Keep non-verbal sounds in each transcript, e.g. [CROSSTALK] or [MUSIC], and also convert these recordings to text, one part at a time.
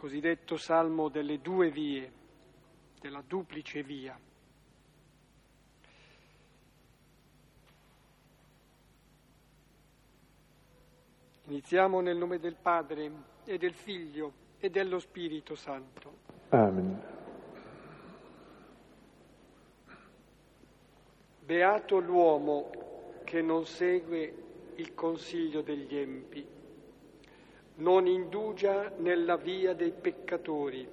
cosiddetto salmo delle due vie, della duplice via. Iniziamo nel nome del Padre e del Figlio e dello Spirito Santo. Amen. Beato l'uomo che non segue il consiglio degli empi, non indugia nella via dei peccatori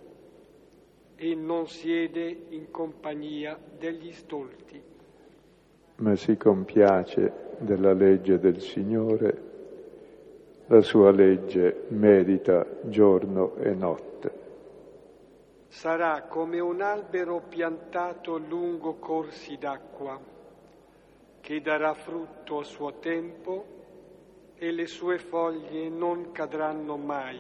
e non siede in compagnia degli stolti. Ma si compiace della legge del Signore, la sua legge medita giorno e notte. Sarà come un albero piantato lungo corsi d'acqua, che darà frutto a suo tempo e le sue foglie non cadranno mai,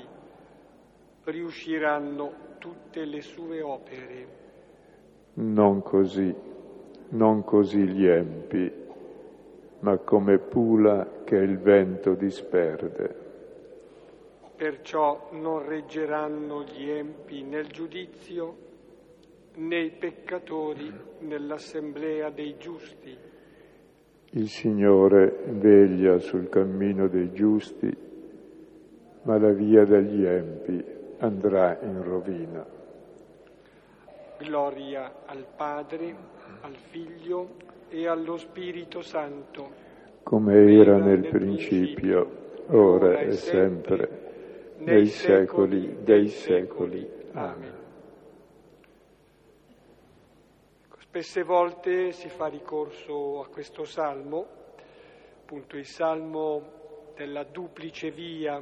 riusciranno tutte le sue opere. Non così, non così gli empi, ma come pula che il vento disperde. Perciò non reggeranno gli empi nel giudizio, né i peccatori nell'assemblea dei giusti. Il Signore veglia sul cammino dei giusti, ma la via degli empi andrà in rovina. Gloria al Padre, al Figlio e allo Spirito Santo, come era nel principio, ora e sempre, nei secoli dei secoli. Amen. Spesse volte si fa ricorso a questo salmo, appunto il salmo della duplice via.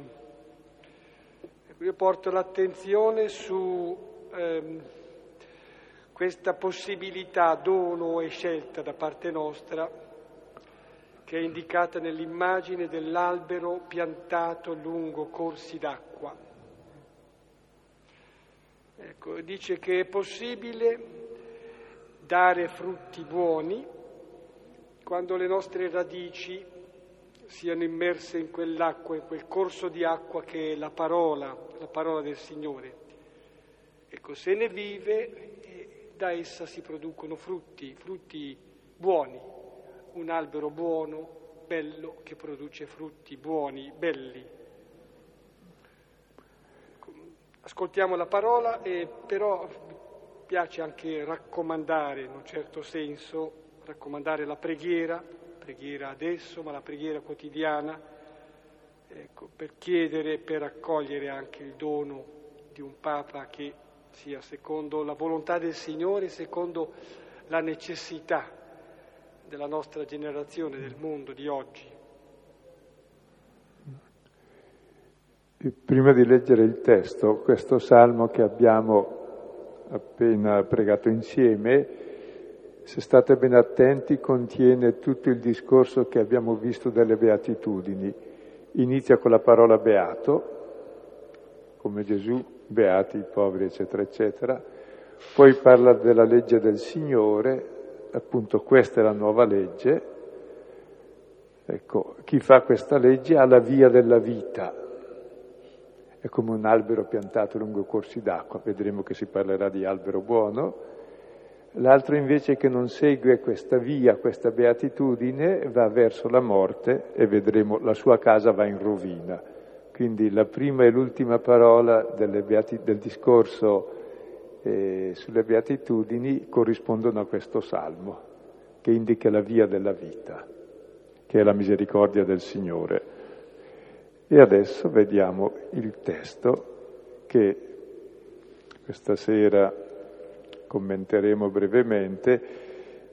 Io porto l'attenzione su ehm, questa possibilità, dono e scelta da parte nostra, che è indicata nell'immagine dell'albero piantato lungo corsi d'acqua. Ecco, dice che è possibile dare frutti buoni quando le nostre radici siano immerse in quell'acqua, in quel corso di acqua che è la parola, la parola del Signore. Ecco, se ne vive, da essa si producono frutti, frutti buoni, un albero buono, bello, che produce frutti buoni, belli. Ecco, ascoltiamo la parola e però piace anche raccomandare, in un certo senso, raccomandare la preghiera, preghiera adesso, ma la preghiera quotidiana, ecco, per chiedere e per accogliere anche il dono di un Papa che sia secondo la volontà del Signore, secondo la necessità della nostra generazione, del mondo di oggi. Prima di leggere il testo, questo salmo che abbiamo appena pregato insieme, se state ben attenti, contiene tutto il discorso che abbiamo visto delle beatitudini. Inizia con la parola beato, come Gesù, beati i poveri, eccetera, eccetera. Poi parla della legge del Signore, appunto questa è la nuova legge. Ecco, chi fa questa legge ha la via della vita, è come un albero piantato lungo corsi d'acqua, vedremo che si parlerà di albero buono. L'altro invece che non segue questa via, questa beatitudine, va verso la morte e vedremo la sua casa va in rovina. Quindi la prima e l'ultima parola beati, del discorso eh, sulle beatitudini corrispondono a questo salmo, che indica la via della vita, che è la misericordia del Signore. E adesso vediamo il testo che questa sera commenteremo brevemente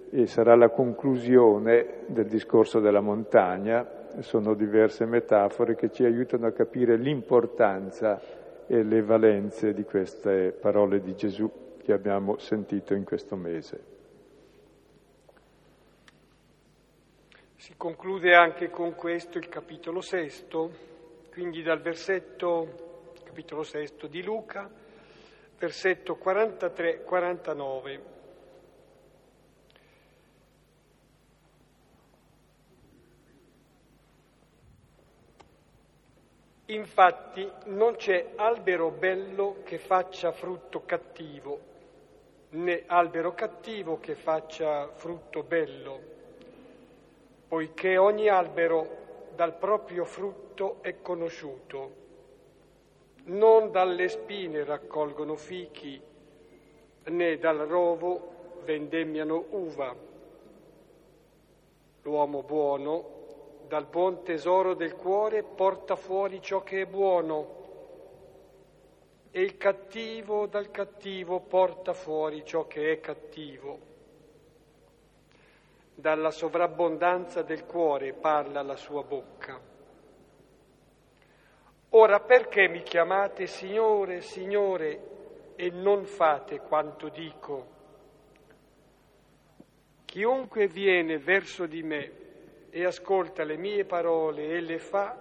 e sarà la conclusione del discorso della montagna. Sono diverse metafore che ci aiutano a capire l'importanza e le valenze di queste parole di Gesù che abbiamo sentito in questo mese. Si conclude anche con questo il capitolo sesto quindi dal versetto, capitolo sesto di Luca, versetto 43-49. Infatti non c'è albero bello che faccia frutto cattivo, né albero cattivo che faccia frutto bello, poiché ogni albero dal proprio frutto è conosciuto. Non dalle spine raccolgono fichi, né dal rovo vendemmiano uva. L'uomo buono dal buon tesoro del cuore porta fuori ciò che è buono e il cattivo dal cattivo porta fuori ciò che è cattivo. Dalla sovrabbondanza del cuore parla la sua bocca. Ora perché mi chiamate Signore, Signore e non fate quanto dico? Chiunque viene verso di me e ascolta le mie parole e le fa,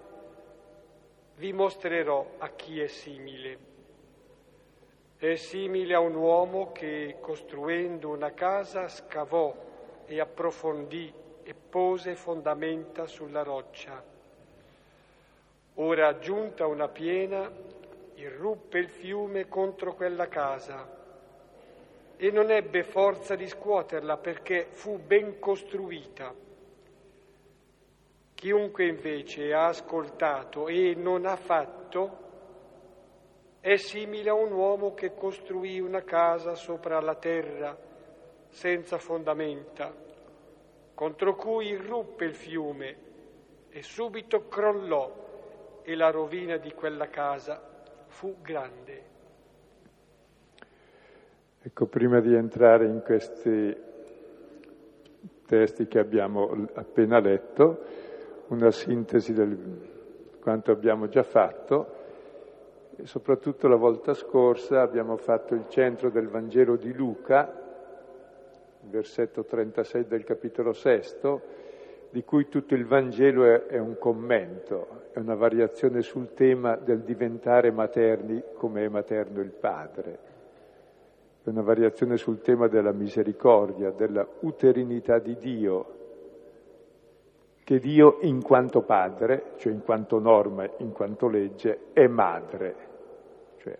vi mostrerò a chi è simile. È simile a un uomo che costruendo una casa scavò e approfondì e pose fondamenta sulla roccia. Ora giunta una piena, irruppe il fiume contro quella casa e non ebbe forza di scuoterla perché fu ben costruita. Chiunque invece ha ascoltato e non ha fatto è simile a un uomo che costruì una casa sopra la terra senza fondamenta, contro cui irruppe il fiume e subito crollò e la rovina di quella casa fu grande. Ecco, prima di entrare in questi testi che abbiamo appena letto, una sintesi di quanto abbiamo già fatto soprattutto la volta scorsa abbiamo fatto il centro del Vangelo di Luca, versetto 36 del capitolo sesto, di cui tutto il Vangelo è, un commento, è una variazione sul tema del diventare materni come è materno il Padre, è una variazione sul tema della misericordia, della uterinità di Dio, che Dio in quanto padre, cioè in quanto norma, in quanto legge, è madre, cioè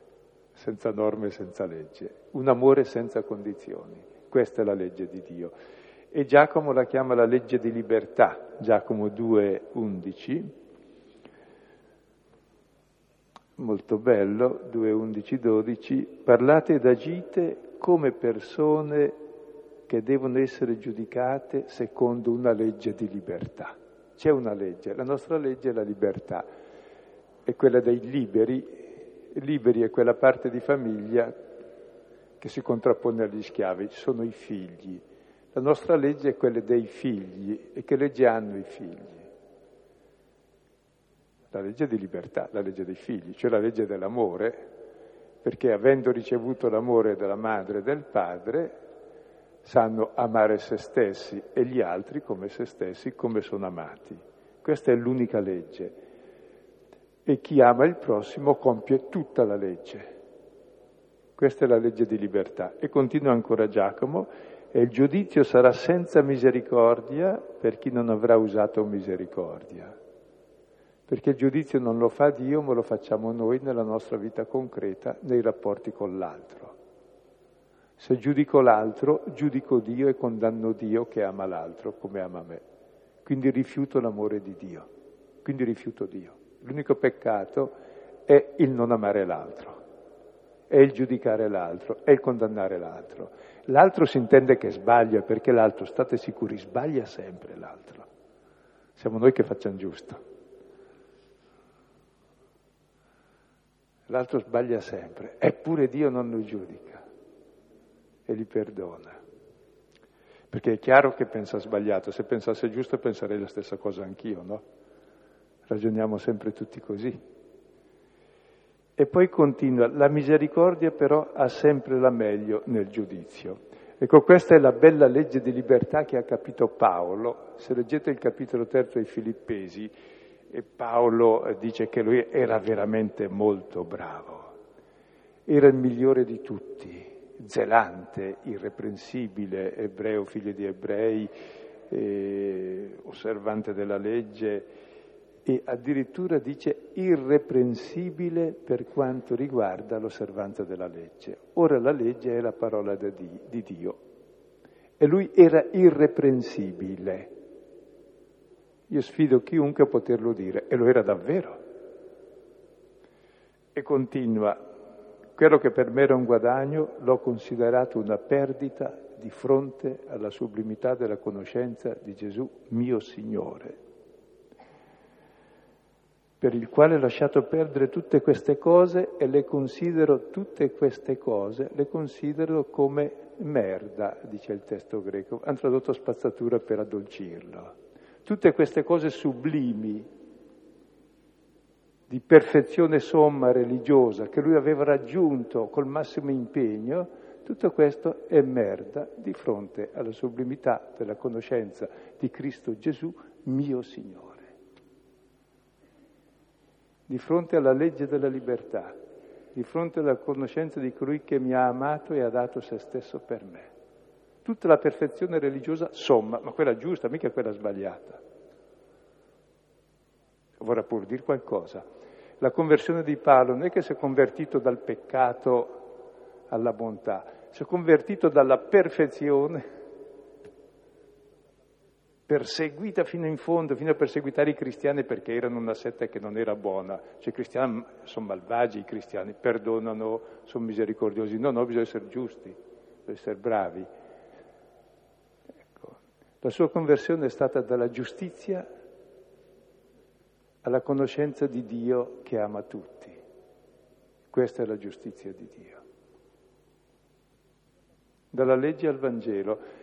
senza norme e senza legge, un amore senza condizioni. Questa è la legge di Dio. E Giacomo la chiama la legge di libertà, Giacomo 2, 11, molto bello, 2, 11, 12, parlate ed agite come persone che devono essere giudicate secondo una legge di libertà. C'è una legge, la nostra legge è la libertà, è quella dei liberi, liberi è quella parte di famiglia che si contrappone agli schiavi, sono i figli. La nostra legge è quella dei figli e che legge hanno i figli? La legge di libertà, la legge dei figli, cioè la legge dell'amore, perché avendo ricevuto l'amore della madre e del padre, sanno amare se stessi e gli altri come se stessi, come sono amati. Questa è l'unica legge. E chi ama il prossimo compie tutta la legge. Questa è la legge di libertà. E continua ancora Giacomo, e il giudizio sarà senza misericordia per chi non avrà usato misericordia. Perché il giudizio non lo fa Dio, ma lo facciamo noi nella nostra vita concreta, nei rapporti con l'altro. Se giudico l'altro, giudico Dio e condanno Dio che ama l'altro come ama me. Quindi rifiuto l'amore di Dio, quindi rifiuto Dio. L'unico peccato è il non amare l'altro, è il giudicare l'altro, è il condannare l'altro. L'altro si intende che sbaglia, perché l'altro, state sicuri, sbaglia sempre l'altro. Siamo noi che facciamo giusto. L'altro sbaglia sempre, eppure Dio non lo giudica e li perdona. Perché è chiaro che pensa sbagliato, se pensasse giusto penserei la stessa cosa anch'io, no? Ragioniamo sempre tutti così. E poi continua, la misericordia però ha sempre la meglio nel giudizio. Ecco, questa è la bella legge di libertà che ha capito Paolo. Se leggete il capitolo terzo ai Filippesi, Paolo dice che lui era veramente molto bravo, era il migliore di tutti zelante, irreprensibile, ebreo, figlio di ebrei, eh, osservante della legge, e addirittura dice irreprensibile per quanto riguarda l'osservanza della legge. Ora la legge è la parola di Dio e lui era irreprensibile. Io sfido chiunque a poterlo dire e lo era davvero. E continua, quello che per me era un guadagno l'ho considerato una perdita di fronte alla sublimità della conoscenza di Gesù, mio Signore per il quale ho lasciato perdere tutte queste cose e le considero tutte queste cose, le considero come merda, dice il testo greco, hanno tradotto spazzatura per addolcirlo. Tutte queste cose sublimi di perfezione somma religiosa che lui aveva raggiunto col massimo impegno, tutto questo è merda di fronte alla sublimità della conoscenza di Cristo Gesù, mio Signore di fronte alla legge della libertà, di fronte alla conoscenza di colui che mi ha amato e ha dato se stesso per me. Tutta la perfezione religiosa somma, ma quella giusta, mica quella sbagliata. Vorrà pur dire qualcosa. La conversione di Paolo non è che si è convertito dal peccato alla bontà, si è convertito dalla perfezione perseguita fino in fondo, fino a perseguitare i cristiani perché erano una setta che non era buona. Cioè i cristiani sono malvagi, i cristiani perdonano, sono misericordiosi. No, no, bisogna essere giusti, bisogna essere bravi. Ecco. La sua conversione è stata dalla giustizia alla conoscenza di Dio che ama tutti. Questa è la giustizia di Dio. Dalla legge al Vangelo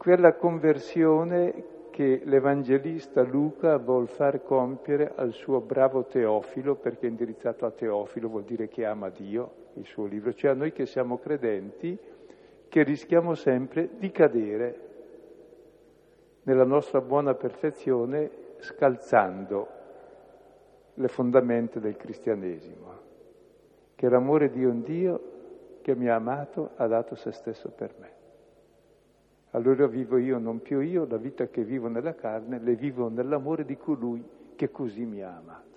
quella conversione che l'Evangelista Luca vuol far compiere al suo bravo Teofilo, perché è indirizzato a Teofilo, vuol dire che ama Dio, il suo libro, cioè a noi che siamo credenti, che rischiamo sempre di cadere nella nostra buona perfezione scalzando le fondamenta del cristianesimo, che l'amore di un Dio che mi ha amato ha dato se stesso per me. Allora vivo io, non più io, la vita che vivo nella carne, le vivo nell'amore di colui che così mi ha amato.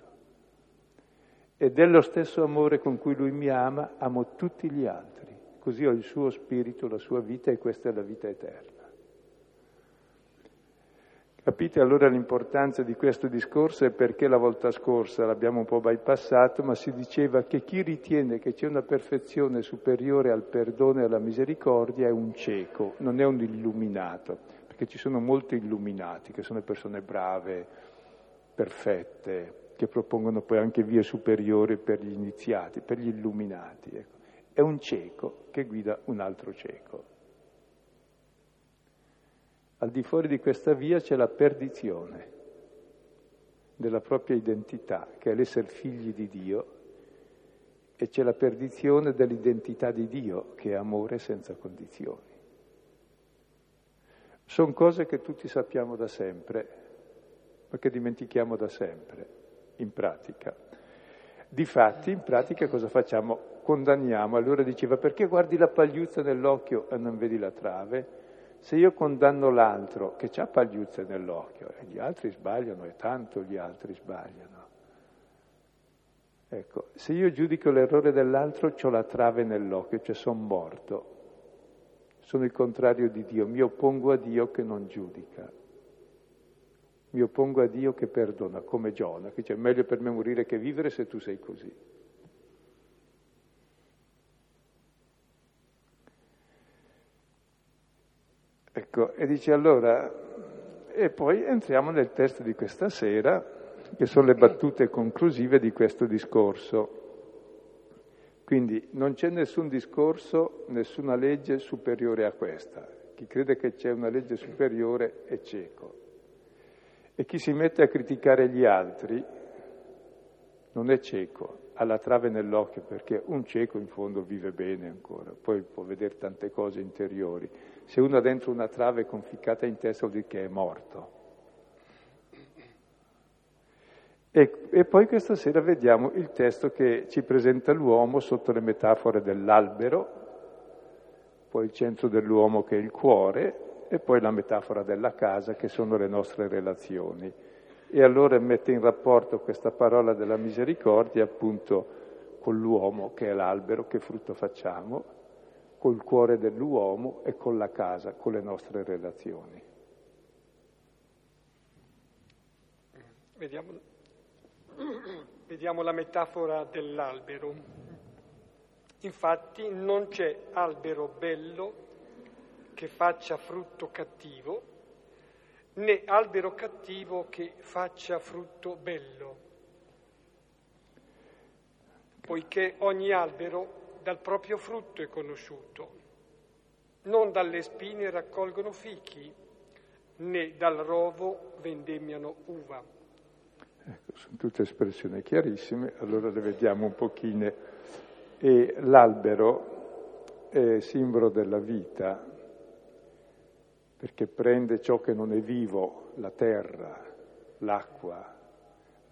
E dello stesso amore con cui lui mi ama, amo tutti gli altri. Così ho il suo spirito, la sua vita e questa è la vita eterna. Capite allora l'importanza di questo discorso e perché la volta scorsa l'abbiamo un po' bypassato, ma si diceva che chi ritiene che c'è una perfezione superiore al perdono e alla misericordia è un cieco, non è un illuminato, perché ci sono molti illuminati, che sono persone brave, perfette, che propongono poi anche vie superiori per gli iniziati, per gli illuminati. Ecco. È un cieco che guida un altro cieco. Al di fuori di questa via c'è la perdizione della propria identità, che è l'essere figli di Dio, e c'è la perdizione dell'identità di Dio, che è amore senza condizioni. Sono cose che tutti sappiamo da sempre, ma che dimentichiamo da sempre, in pratica. Difatti, in pratica cosa facciamo? Condanniamo. Allora diceva, perché guardi la pagliuzza nell'occhio e non vedi la trave? Se io condanno l'altro che ha pagliuzze nell'occhio e gli altri sbagliano, e tanto gli altri sbagliano. Ecco, se io giudico l'errore dell'altro, ho la trave nell'occhio, cioè sono morto. Sono il contrario di Dio, mi oppongo a Dio che non giudica. Mi oppongo a Dio che perdona, come Giona, che dice meglio per me morire che vivere se tu sei così. Ecco, e dice allora, e poi entriamo nel testo di questa sera, che sono le battute conclusive di questo discorso. Quindi non c'è nessun discorso, nessuna legge superiore a questa. Chi crede che c'è una legge superiore è cieco. E chi si mette a criticare gli altri non è cieco, ha la trave nell'occhio perché un cieco in fondo vive bene ancora, poi può vedere tante cose interiori. Se uno ha dentro una trave conficcata in testa vuol dire che è morto. E, e, poi questa sera vediamo il testo che ci presenta l'uomo sotto le metafore dell'albero, poi il centro dell'uomo che è il cuore e poi la metafora della casa che sono le nostre relazioni. E allora mette in rapporto questa parola della misericordia appunto con l'uomo che è l'albero, che frutto facciamo, col cuore dell'uomo e con la casa, con le nostre relazioni. Vediamo, vediamo la metafora dell'albero. Infatti non c'è albero bello che faccia frutto cattivo, né albero cattivo che faccia frutto bello, poiché ogni albero dal proprio frutto è conosciuto. Non dalle spine raccolgono fichi, né dal rovo vendemmiano uva. Ecco, sono tutte espressioni chiarissime, allora le vediamo un pochino. E l'albero è simbolo della vita, perché prende ciò che non è vivo, la terra, l'acqua,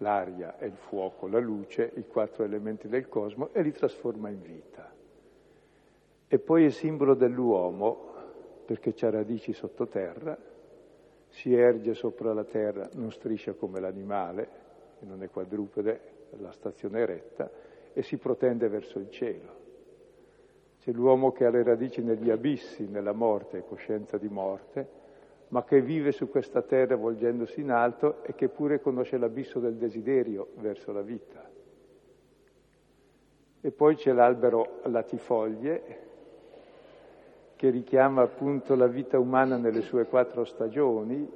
l'aria e il fuoco, la luce, i quattro elementi del cosmo, e li trasforma in vita. E poi è simbolo dell'uomo, perché ha radici sottoterra, si erge sopra la terra, non striscia come l'animale, che non è quadrupede, la stazione eretta, e si protende verso il cielo. C'è l'uomo che ha le radici negli abissi, nella morte, coscienza di morte, ma che vive su questa terra volgendosi in alto e che pure conosce l'abisso del desiderio verso la vita. E poi c'è l'albero latifoglie, che richiama appunto la vita umana nelle sue quattro stagioni,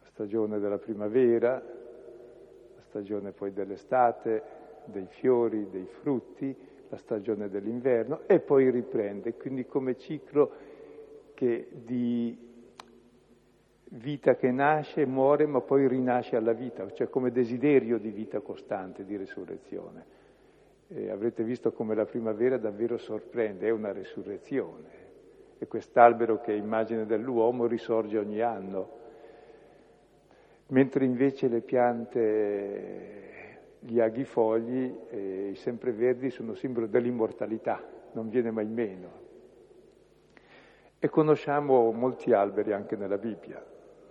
la stagione della primavera, la stagione poi dell'estate, dei fiori, dei frutti, la stagione dell'inverno e poi riprende, quindi come ciclo che di vita che nasce, muore, ma poi rinasce alla vita, cioè come desiderio di vita costante, di risurrezione. E avrete visto come la primavera davvero sorprende, è una risurrezione. E quest'albero che è immagine dell'uomo risorge ogni anno, mentre invece le piante gli aghifogli i sempreverdi sono simbolo dell'immortalità, non viene mai meno. E conosciamo molti alberi anche nella Bibbia.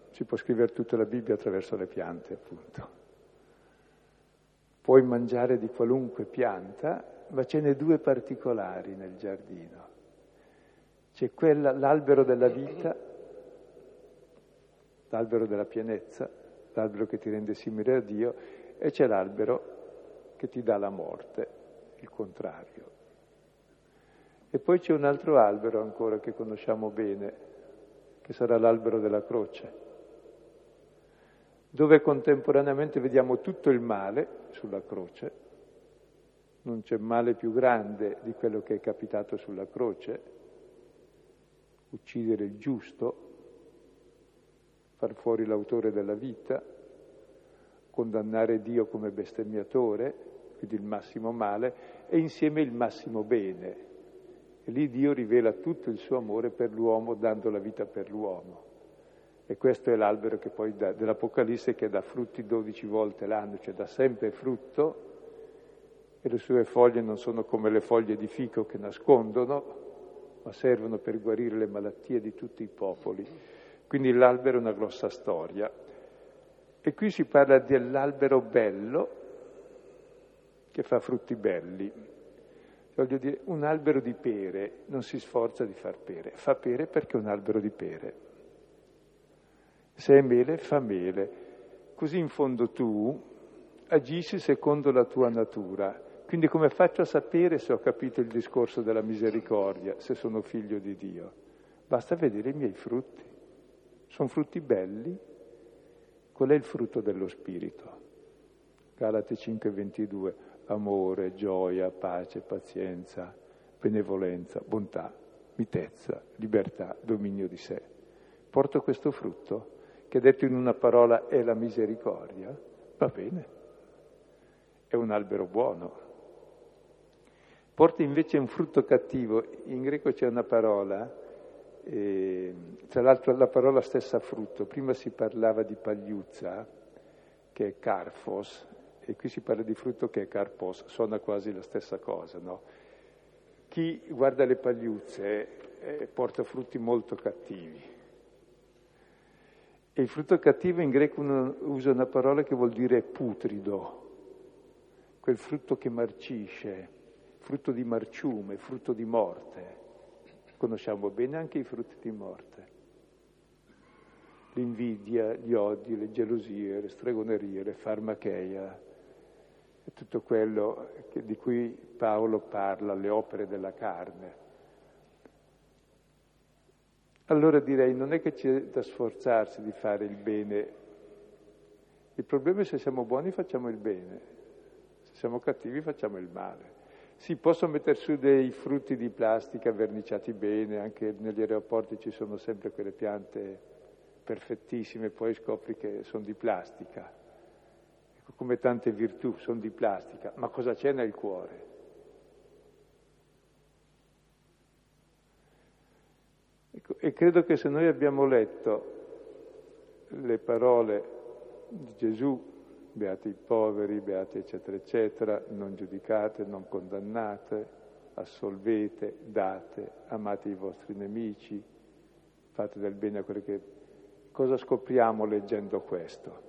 Si può scrivere tutta la Bibbia attraverso le piante, appunto. Puoi mangiare di qualunque pianta, ma ce n'è due particolari nel giardino. C'è quella, l'albero della vita, l'albero della pienezza, l'albero che ti rende simile a Dio, e c'è l'albero che ti dà la morte, il contrario. E poi c'è un altro albero ancora che conosciamo bene, che sarà l'albero della croce, dove contemporaneamente vediamo tutto il male sulla croce, non c'è male più grande di quello che è capitato sulla croce, uccidere il giusto, far fuori l'autore della vita, condannare Dio come bestemmiatore, quindi il massimo male, e insieme il massimo bene. E lì Dio rivela tutto il suo amore per l'uomo, dando la vita per l'uomo. E questo è l'albero che poi dà, dell'Apocalisse che dà frutti dodici volte l'anno, cioè dà sempre frutto, e le sue foglie non sono come le foglie di fico che nascondono, ma servono per guarire le malattie di tutti i popoli. Quindi l'albero è una grossa storia. E qui si parla dell'albero bello che fa frutti belli. Voglio dire, un albero di pere non si sforza di far pere, fa pere perché è un albero di pere. Se è mele, fa mele. Così in fondo tu agisci secondo la tua natura. Quindi come faccio a sapere se ho capito il discorso della misericordia, se sono figlio di Dio? Basta vedere i miei frutti. Sono frutti belli, Qual è il frutto dello Spirito? Galati 5:22, amore, gioia, pace, pazienza, benevolenza, bontà, mitezza, libertà, dominio di sé. Porto questo frutto, che detto in una parola è la misericordia, va bene, è un albero buono. Porta invece un frutto cattivo, in greco c'è una parola e, tra l'altro la parola stessa frutto, prima si parlava di pagliuzza, che è carfos, e qui si parla di frutto che è carpos, suona quasi la stessa cosa, no? Chi guarda le pagliuzze eh, porta frutti molto cattivi. E il frutto cattivo in greco uno usa una parola che vuol dire putrido, quel frutto che marcisce, frutto di marciume, frutto di morte. Conosciamo bene anche i frutti di morte. L'invidia, gli odi, le gelosie, le stregonerie, le farmacheia, tutto quello che, di cui Paolo parla, le opere della carne. Allora direi, non è che c'è da sforzarsi di fare il bene, il problema è se siamo buoni facciamo il bene, se siamo cattivi facciamo il male. Si possono mettere su dei frutti di plastica verniciati bene, anche negli aeroporti ci sono sempre quelle piante perfettissime, poi scopri che sono di plastica. Come tante virtù sono di plastica, ma cosa c'è nel cuore? Ecco, e credo che se noi abbiamo letto le parole di Gesù, beati i poveri, beati eccetera eccetera, non giudicate, non condannate, assolvete, date, amate i vostri nemici, fate del bene a quelli che... Cosa scopriamo leggendo questo?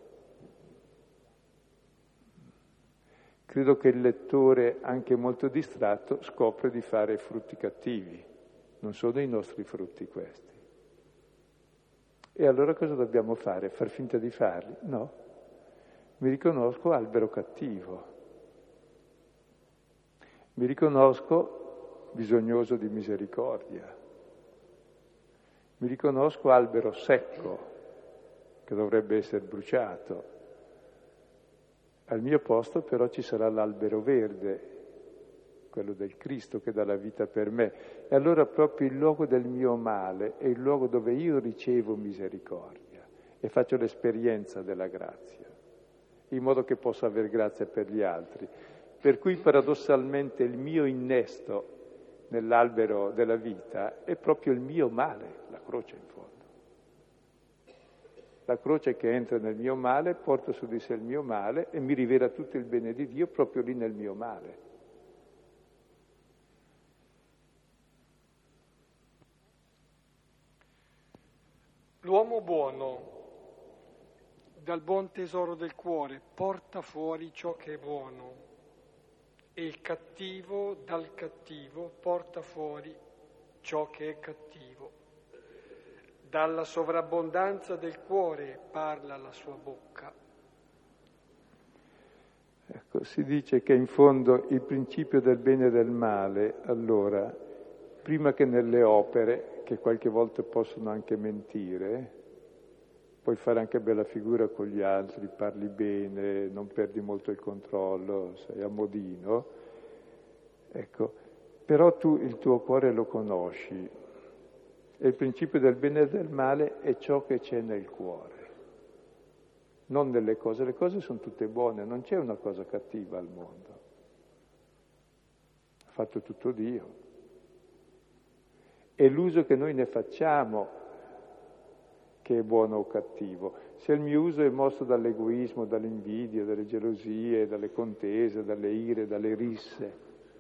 Credo che il lettore, anche molto distratto, scopre di fare frutti cattivi non sono i nostri frutti questi. E allora cosa dobbiamo fare? Far finta di farli? No. Mi riconosco albero cattivo. Mi riconosco bisognoso di misericordia. Mi riconosco albero secco che dovrebbe essere bruciato. Al mio posto però ci sarà l'albero verde quello del Cristo che dà la vita per me. E allora proprio il luogo del mio male è il luogo dove io ricevo misericordia e faccio l'esperienza della grazia, in modo che possa aver grazia per gli altri. Per cui paradossalmente il mio innesto nell'albero della vita è proprio il mio male, la croce in fondo. La croce che entra nel mio male porta su di sé il mio male e mi rivela tutto il bene di Dio proprio lì nel mio male. L'uomo buono dal buon tesoro del cuore porta fuori ciò che è buono e il cattivo dal cattivo porta fuori ciò che è cattivo. Dalla sovrabbondanza del cuore parla la sua bocca. Ecco, si dice che in fondo il principio del bene e del male, allora, prima che nelle opere, che qualche volta possono anche mentire, puoi fare anche bella figura con gli altri, parli bene, non perdi molto il controllo, sei a modino, ecco, però tu il tuo cuore lo conosci e il principio del bene e del male è ciò che c'è nel cuore, non nelle cose, le cose sono tutte buone, non c'è una cosa cattiva al mondo, ha fatto tutto Dio è l'uso che noi ne facciamo che è buono o cattivo. Se il mio uso è mosso dall'egoismo, dall'invidia, dalle gelosie, dalle contese, dalle ire, dalle risse,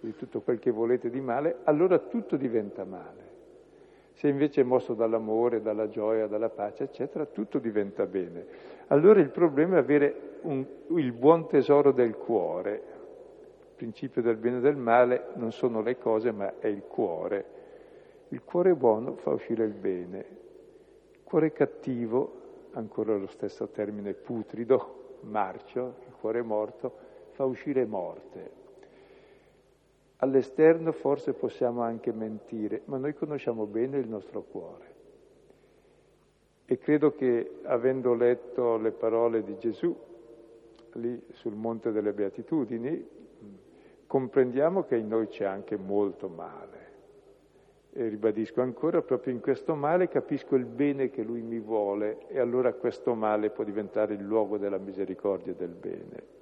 di tutto quel che volete di male, allora tutto diventa male. Se invece è mosso dall'amore, dalla gioia, dalla pace, eccetera, tutto diventa bene. Allora il problema è avere un, il buon tesoro del cuore. Il principio del bene e del male non sono le cose, ma è il cuore il cuore buono fa uscire il bene, il cuore cattivo, ancora lo stesso termine putrido, marcio, il cuore morto, fa uscire morte. All'esterno forse possiamo anche mentire, ma noi conosciamo bene il nostro cuore. E credo che avendo letto le parole di Gesù lì sul Monte delle Beatitudini, comprendiamo che in noi c'è anche molto male e ribadisco ancora, proprio in questo male capisco il bene che lui mi vuole e allora questo male può diventare il luogo della misericordia e del bene.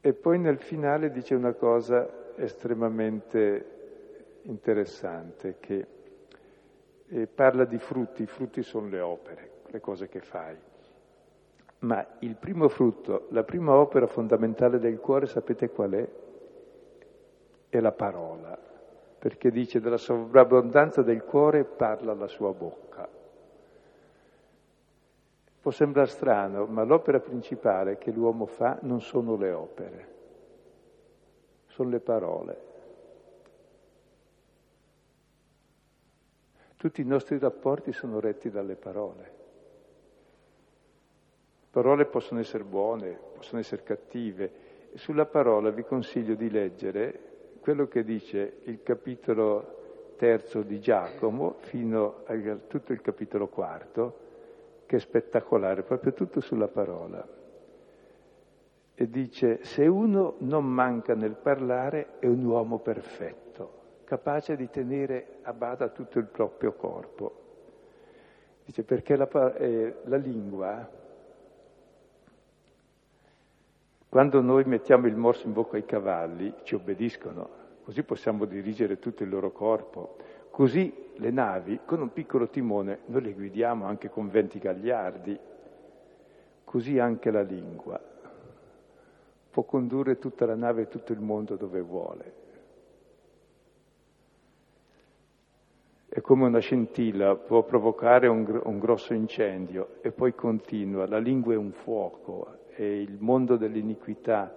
E poi nel finale dice una cosa estremamente interessante, che eh, parla di frutti, i frutti sono le opere, le cose che fai. Ma il primo frutto, la prima opera fondamentale del cuore, sapete qual è? è la parola. perché dice della sovrabbondanza del cuore parla la sua bocca. Può sembrare strano, ma l'opera principale che l'uomo fa non sono le opere, sono le parole. Tutti i nostri rapporti sono retti dalle parole. Parole possono essere buone, possono essere cattive. Sulla parola vi consiglio di leggere quello che dice il capitolo terzo di Giacomo fino a tutto il capitolo quarto, che è spettacolare, proprio tutto sulla parola. E dice, se uno non manca nel parlare è un uomo perfetto, capace di tenere a bada tutto il proprio corpo. Dice, perché la, eh, la lingua, quando noi mettiamo il morso in bocca ai cavalli, ci obbediscono, così possiamo dirigere tutto il loro corpo. Così le navi, con un piccolo timone, noi le guidiamo anche con 20 gagliardi. Così anche la lingua può condurre tutta la nave e tutto il mondo dove vuole. È come una scintilla, può provocare un, un grosso incendio e poi continua. La lingua è un fuoco, è il mondo dell'iniquità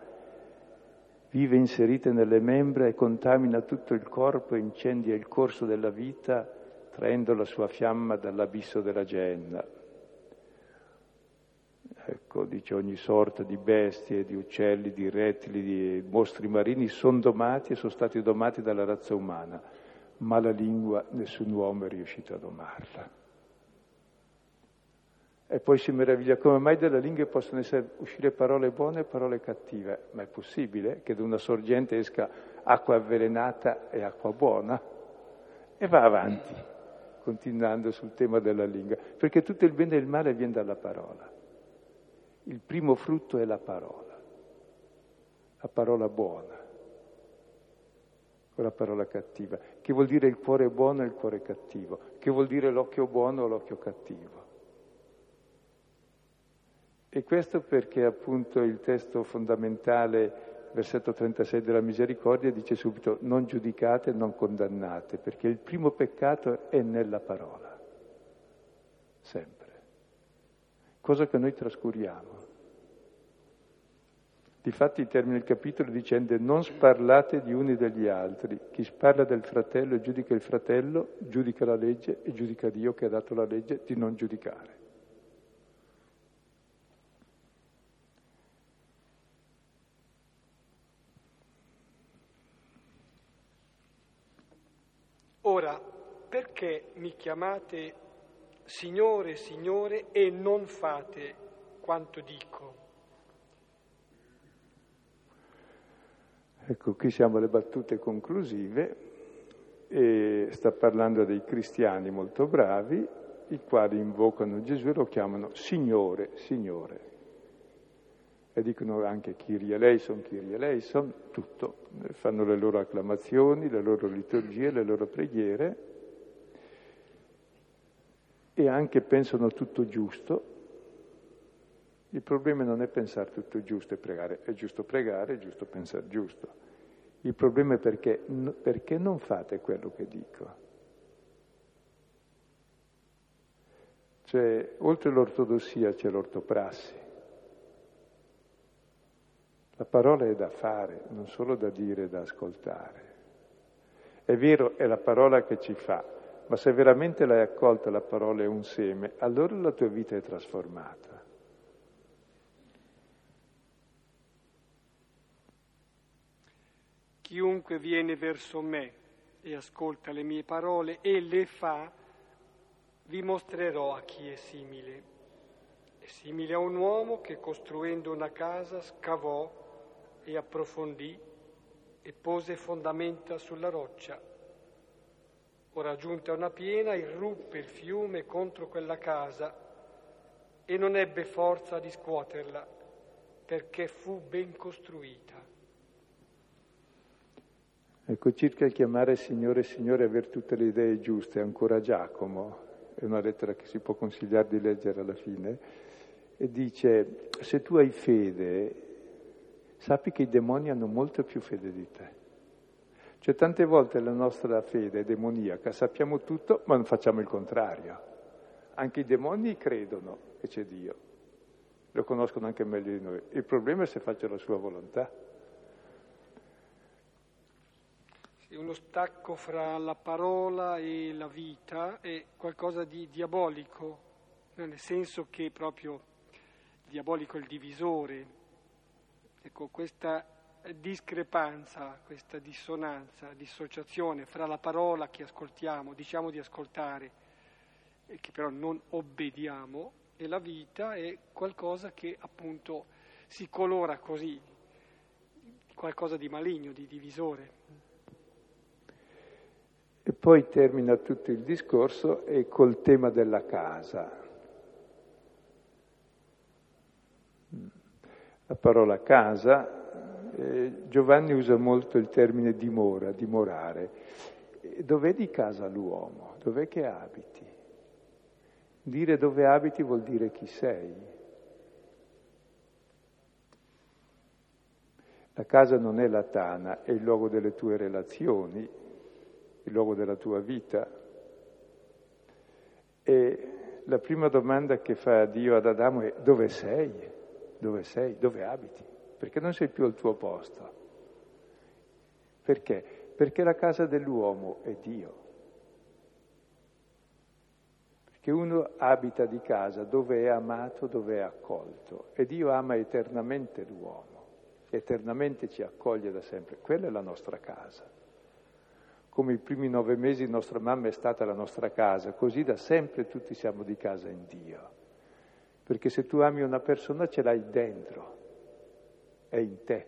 vive inserita nelle membra e contamina tutto il corpo, incendia il corso della vita, traendo la sua fiamma dall'abisso della genna. Ecco, dice ogni sorta di bestie, di uccelli, di rettili, di mostri marini sono domati e sono stati domati dalla razza umana, ma la lingua nessun uomo è riuscito a domarla. E poi si meraviglia come mai dalla lingua possono essere, uscire parole buone e parole cattive. Ma è possibile che da una sorgente esca acqua avvelenata e acqua buona? E va avanti, continuando sul tema della lingua, perché tutto il bene e il male viene dalla parola. Il primo frutto è la parola, la parola buona, con la parola cattiva. Che vuol dire il cuore buono e il cuore cattivo? Che vuol dire l'occhio buono o l'occhio cattivo? E questo perché appunto il testo fondamentale, versetto 36 della misericordia, dice subito non giudicate, non condannate, perché il primo peccato è nella parola, sempre, cosa che noi trascuriamo. Difatti termina il capitolo dicendo non sparlate di uni degli altri, chi sparla del fratello e giudica il fratello, giudica la legge e giudica Dio che ha dato la legge di non giudicare. Ora, perché mi chiamate Signore, Signore e non fate quanto dico? Ecco, qui siamo alle battute conclusive e sta parlando dei cristiani molto bravi, i quali invocano Gesù e lo chiamano Signore, Signore. E dicono anche Kyrie eleison, Kyrie eleison, tutto, fanno le loro acclamazioni, le loro liturgie, le loro preghiere e anche pensano tutto giusto. Il problema non è pensare tutto giusto e pregare, è giusto pregare, è giusto pensare giusto. Il problema è perché, perché non fate quello che dico. Cioè, oltre l'ortodossia c'è l'ortoprassi. La parola è da fare, non solo da dire da ascoltare. È vero, è la parola che ci fa, ma se veramente l'hai accolta la parola è un seme, allora la tua vita è trasformata. Chiunque viene verso me e ascolta le mie parole e le fa, vi mostrerò a chi è simile. È simile a un uomo che costruendo una casa scavò e approfondì e pose fondamenta sulla roccia. Ora giunta una piena, irruppe il fiume contro quella casa e non ebbe forza di scuoterla perché fu ben costruita. Ecco, circa chiamare Signore Signore e avere tutte le idee giuste, ancora Giacomo, è una lettera che si può consigliare di leggere alla fine, e dice, se tu hai fede sappi che i demoni hanno molto più fede di te. Cioè tante volte la nostra fede è demoniaca, sappiamo tutto, ma non facciamo il contrario. Anche i demoni credono che c'è Dio, lo conoscono anche meglio di noi. Il problema è se faccio la sua volontà. Sì, uno stacco fra la parola e la vita è qualcosa di diabolico, nel senso che proprio diabolico è il divisore. Ecco, questa discrepanza, questa dissonanza, dissociazione fra la parola che ascoltiamo, diciamo di ascoltare, e che però non obbediamo, e la vita è qualcosa che appunto si colora così, qualcosa di maligno, di divisore. E poi termina tutto il discorso e col tema della casa. La parola casa, eh, Giovanni usa molto il termine dimora, dimorare. Dov'è di casa l'uomo? Dov'è che abiti? Dire dove abiti vuol dire chi sei. La casa non è la tana, è il luogo delle tue relazioni, il luogo della tua vita. E la prima domanda che fa Dio ad Adamo è dove sei? Dove sei? Dove abiti? Perché non sei più al tuo posto. Perché? Perché la casa dell'uomo è Dio che uno abita di casa dove è amato, dove è accolto. E Dio ama eternamente l'uomo, eternamente ci accoglie da sempre. Quella è la nostra casa. Come i primi nove mesi nostra mamma è stata la nostra casa, così da sempre tutti siamo di casa in Dio. Perché se tu ami una persona ce l'hai dentro, è in te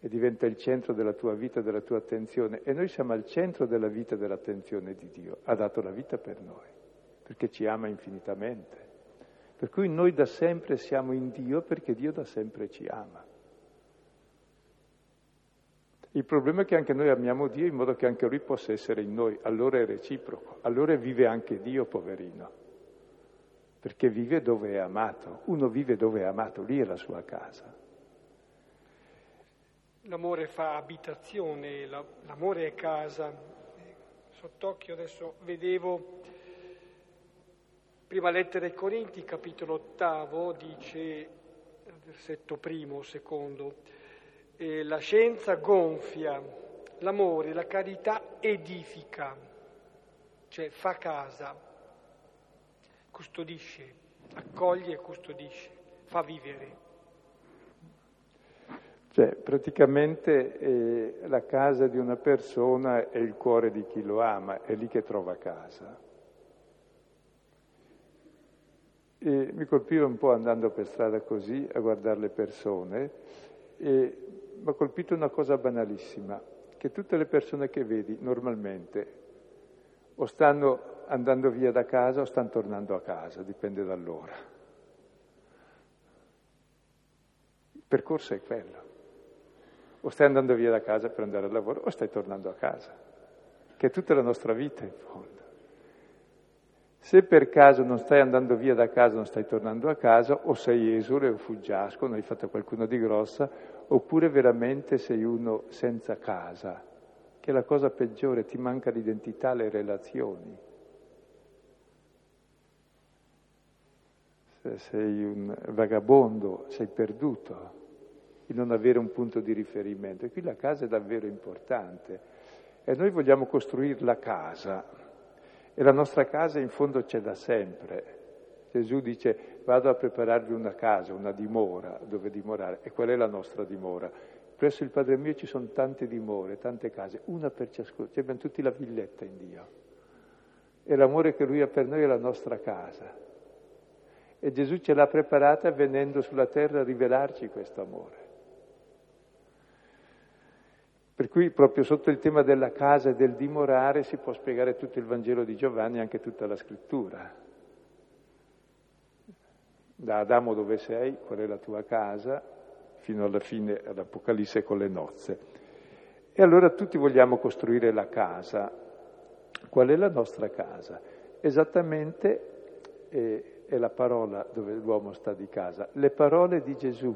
e diventa il centro della tua vita, della tua attenzione. E noi siamo al centro della vita e dell'attenzione di Dio. Ha dato la vita per noi, perché ci ama infinitamente. Per cui noi da sempre siamo in Dio perché Dio da sempre ci ama. Il problema è che anche noi amiamo Dio in modo che anche Lui possa essere in noi, allora è reciproco, allora vive anche Dio, poverino, perché vive dove è amato, uno vive dove è amato, lì è la sua casa. L'amore fa abitazione, l'amore è casa. Sott'occhio adesso vedevo, prima lettera ai Corinti, capitolo ottavo, dice, versetto primo, secondo, eh, la scienza gonfia, l'amore, la carità edifica, cioè fa casa, custodisce, accoglie e custodisce, fa vivere. Cioè, praticamente eh, la casa di una persona è il cuore di chi lo ama, è lì che trova casa. E mi colpiva un po' andando per strada così a guardare le persone e mi ha colpito una cosa banalissima, che tutte le persone che vedi normalmente o stanno andando via da casa o stanno tornando a casa, dipende dall'ora. Il percorso è quello o stai andando via da casa per andare al lavoro o stai tornando a casa, che è tutta la nostra vita in fondo. Se per caso non stai andando via da casa, non stai tornando a casa, o sei esule o fuggiasco, non hai fatto qualcuno di grossa, oppure veramente sei uno senza casa, che è la cosa peggiore, ti manca l'identità, le relazioni. Sei un vagabondo, sei perduto il non avere un punto di riferimento. E qui la casa è davvero importante. E noi vogliamo costruire la casa. E la nostra casa in fondo c'è da sempre. Gesù dice vado a prepararvi una casa, una dimora dove dimorare. E qual è la nostra dimora? Presso il Padre mio ci sono tante dimore, tante case, una per ciascuno. Ci abbiamo tutti la villetta in Dio. E l'amore che Lui ha per noi è la nostra casa. E Gesù ce l'ha preparata venendo sulla terra a rivelarci questo amore. Per cui proprio sotto il tema della casa e del dimorare si può spiegare tutto il Vangelo di Giovanni e anche tutta la scrittura. Da Adamo dove sei, qual è la tua casa, fino alla fine all'Apocalisse con le nozze. E allora tutti vogliamo costruire la casa. Qual è la nostra casa? Esattamente è, è la parola dove l'uomo sta di casa, le parole di Gesù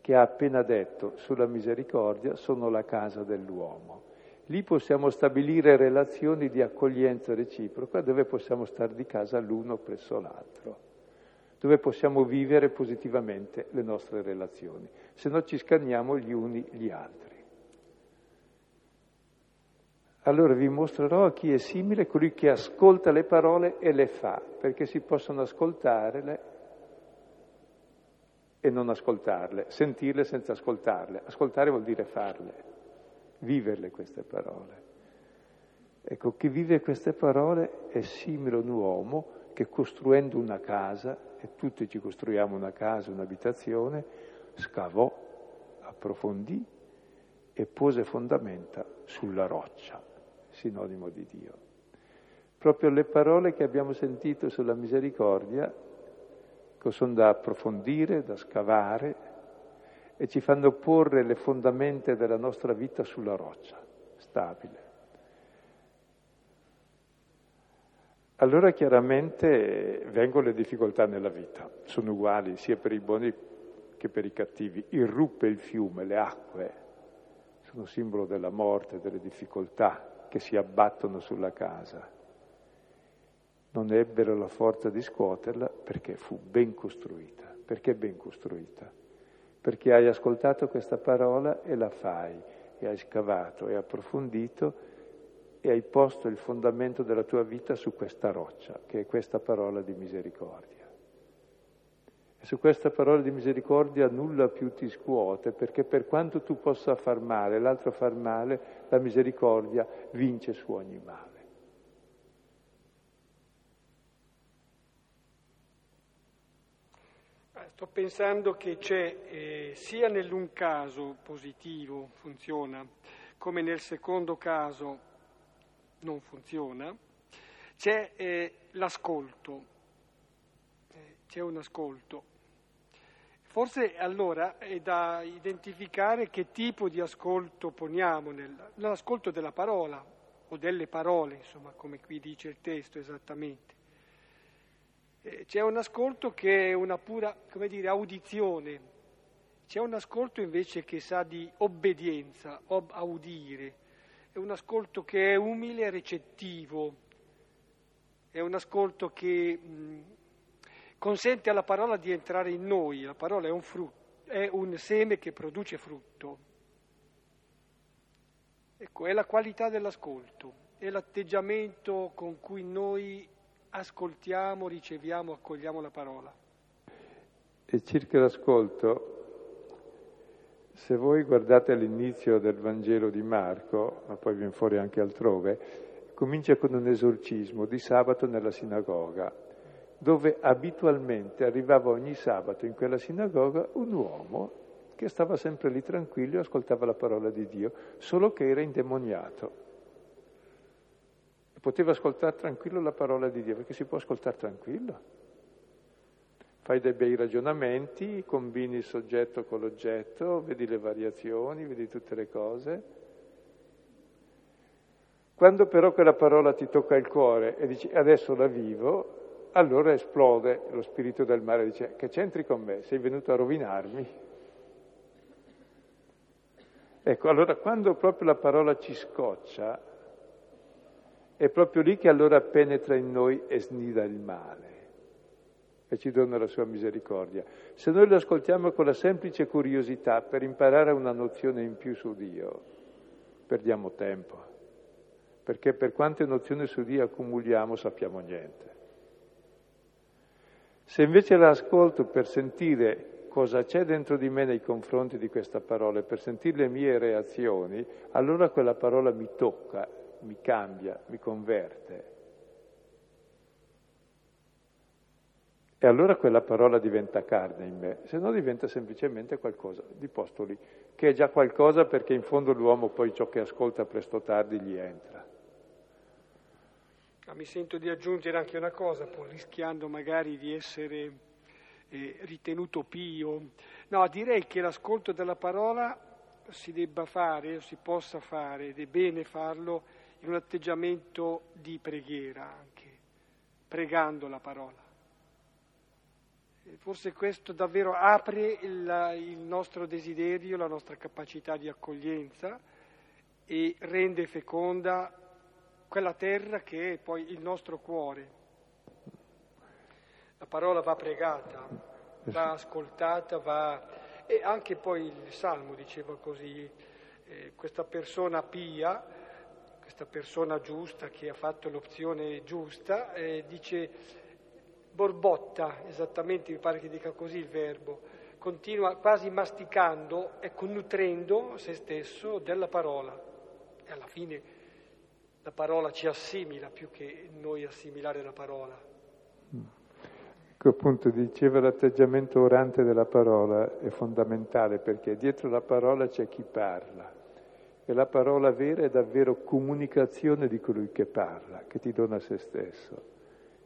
che ha appena detto sulla misericordia sono la casa dell'uomo. Lì possiamo stabilire relazioni di accoglienza reciproca dove possiamo stare di casa l'uno presso l'altro, dove possiamo vivere positivamente le nostre relazioni, se no ci scanniamo gli uni gli altri. Allora vi mostrerò a chi è simile colui che ascolta le parole e le fa, perché si possono ascoltarle e non ascoltarle, sentirle senza ascoltarle. Ascoltare vuol dire farle viverle queste parole. Ecco, chi vive queste parole è simile a un uomo che costruendo una casa, e tutti ci costruiamo una casa, un'abitazione, scavò, approfondì e pose fondamenta sulla roccia, sinonimo di Dio. Proprio le parole che abbiamo sentito sulla misericordia sono da approfondire, da scavare, e ci fanno porre le fondamenta della nostra vita sulla roccia, stabile. Allora chiaramente vengono le difficoltà nella vita, sono uguali sia per i buoni che per i cattivi. Irruppe il fiume, le acque, sono simbolo della morte, delle difficoltà che si abbattono sulla casa. Non ebbero la forza di scuoterla perché fu ben costruita. Perché ben costruita? perché hai ascoltato questa parola e la fai, e hai scavato e approfondito e hai posto il fondamento della tua vita su questa roccia, che è questa parola di misericordia. E su questa parola di misericordia nulla più ti scuote, perché per quanto tu possa far male, l'altro far male, la misericordia vince su ogni male. Sto pensando che c'è eh, sia nell'un caso positivo funziona, come nel secondo caso non funziona, c'è eh, l'ascolto, c'è un ascolto. Forse allora è da identificare che tipo di ascolto poniamo nel, nell'ascolto della parola o delle parole, insomma, come qui dice il testo esattamente. Eh, c'è un ascolto che è una pura, come dire, audizione, c'è un ascolto invece che sa di obbedienza, ob audire, è un ascolto che è umile e recettivo, è un ascolto che mh, consente alla parola di entrare in noi, la parola è un, frutto, è un seme che produce frutto. Ecco, è la qualità dell'ascolto, è l'atteggiamento con cui noi ascoltiamo, riceviamo, accogliamo la parola. E circa l'ascolto, se voi guardate l'inizio del Vangelo di Marco, ma poi viene fuori anche altrove, comincia con un esorcismo di sabato nella sinagoga, dove abitualmente arrivava ogni sabato in quella sinagoga un uomo che stava sempre lì tranquillo e ascoltava la parola di Dio, solo che era indemoniato poteva ascoltare tranquillo la parola di Dio, perché si può ascoltare tranquillo. Fai dei bei ragionamenti, combini il soggetto con l'oggetto, vedi le variazioni, vedi tutte le cose. Quando però quella parola ti tocca il cuore e dici adesso la vivo, allora esplode lo spirito del male, dice che c'entri con me, sei venuto a rovinarmi. Ecco, allora quando proprio la parola ci scoccia, è proprio lì che allora penetra in noi e snida il male e ci dona la sua misericordia. Se noi lo ascoltiamo con la semplice curiosità per imparare una nozione in più su Dio, perdiamo tempo, perché per quante nozioni su Dio accumuliamo sappiamo niente. Se invece l'ascolto per sentire cosa c'è dentro di me nei confronti di questa parola, per sentire le mie reazioni, allora quella parola mi tocca mi cambia, mi converte. E allora quella parola diventa carne in me, se no diventa semplicemente qualcosa di posto lì, che è già qualcosa perché in fondo l'uomo poi ciò che ascolta presto o tardi gli entra. Ah, mi sento di aggiungere anche una cosa, pur rischiando magari di essere eh, ritenuto pio. No, direi che l'ascolto della parola si debba fare, si possa fare, ed è bene farlo in un atteggiamento di preghiera anche, pregando la parola. Forse questo davvero apre il, il nostro desiderio, la nostra capacità di accoglienza e rende feconda quella terra che è poi il nostro cuore. La parola va pregata, va ascoltata, va... E anche poi il Salmo diceva così, eh, questa persona pia, questa persona giusta che ha fatto l'opzione giusta, eh, dice borbotta, esattamente mi pare che dica così il verbo, continua quasi masticando, ecco, nutrendo se stesso della parola. E alla fine la parola ci assimila più che noi assimilare la parola. Ecco appunto diceva l'atteggiamento orante della parola è fondamentale perché dietro la parola c'è chi parla e la parola vera è davvero comunicazione di colui che parla, che ti dona se stesso.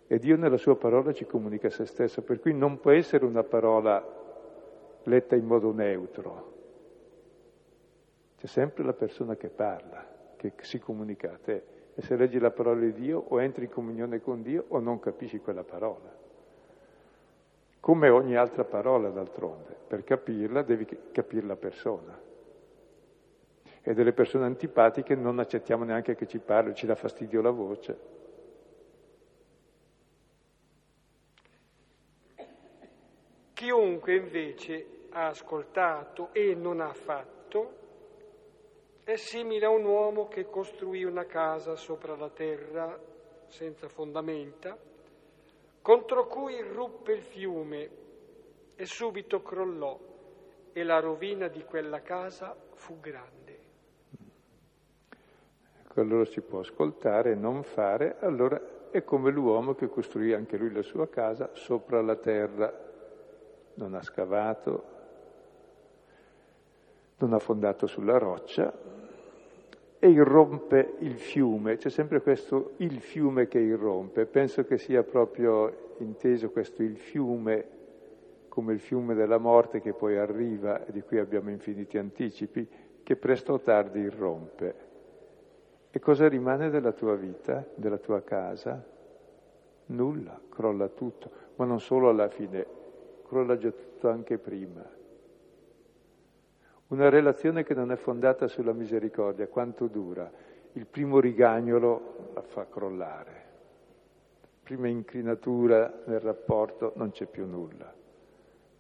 E Dio nella sua parola ci comunica se stesso, per cui non può essere una parola letta in modo neutro. C'è sempre la persona che parla, che si comunica a te. E se leggi la parola di Dio o entri in comunione con Dio o non capisci quella parola come ogni altra parola d'altronde. Per capirla devi capire la persona. E delle persone antipatiche non accettiamo neanche che ci parli, ci dà fastidio la voce. Chiunque invece ha ascoltato e non ha fatto è simile a un uomo che costruì una casa sopra la terra senza fondamenta contro cui irruppe il fiume e subito crollò e la rovina di quella casa fu grande. Ecco, allora si può ascoltare non fare, allora è come l'uomo che costruì anche lui la sua casa sopra la terra, non ha scavato, non ha fondato sulla roccia, e irrompe il fiume, c'è sempre questo il fiume che irrompe, penso che sia proprio inteso questo il fiume come il fiume della morte che poi arriva e di cui abbiamo infiniti anticipi, che presto o tardi irrompe. E cosa rimane della tua vita, della tua casa? Nulla, crolla tutto, ma non solo alla fine, crolla già tutto anche prima. Una relazione che non è fondata sulla misericordia, quanto dura? Il primo rigagnolo la fa crollare. Prima inclinatura nel rapporto non c'è più nulla.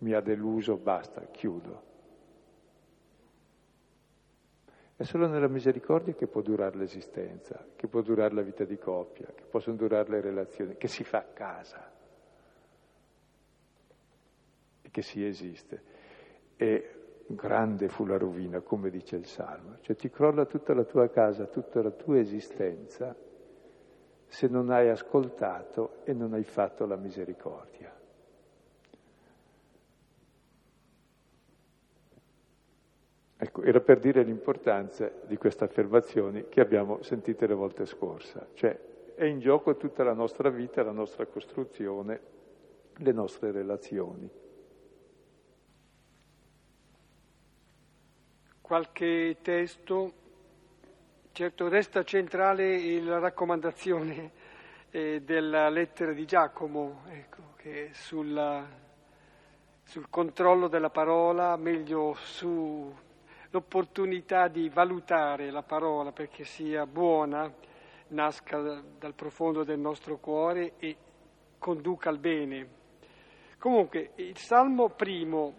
Mi ha deluso, basta, chiudo. È solo nella misericordia che può durare l'esistenza, che può durare la vita di coppia, che possono durare le relazioni, che si fa a casa e che si esiste. E grande fu la rovina, come dice il Salmo, cioè ti crolla tutta la tua casa, tutta la tua esistenza, se non hai ascoltato e non hai fatto la misericordia. Ecco, era per dire l'importanza di queste affermazioni che abbiamo sentite le volte scorse, cioè è in gioco tutta la nostra vita, la nostra costruzione, le nostre relazioni. Qualche testo, certo resta centrale la raccomandazione eh, della lettera di Giacomo, ecco, che sulla, sul controllo della parola, meglio sull'opportunità di valutare la parola perché sia buona, nasca dal profondo del nostro cuore e conduca al bene. Comunque, il Salmo primo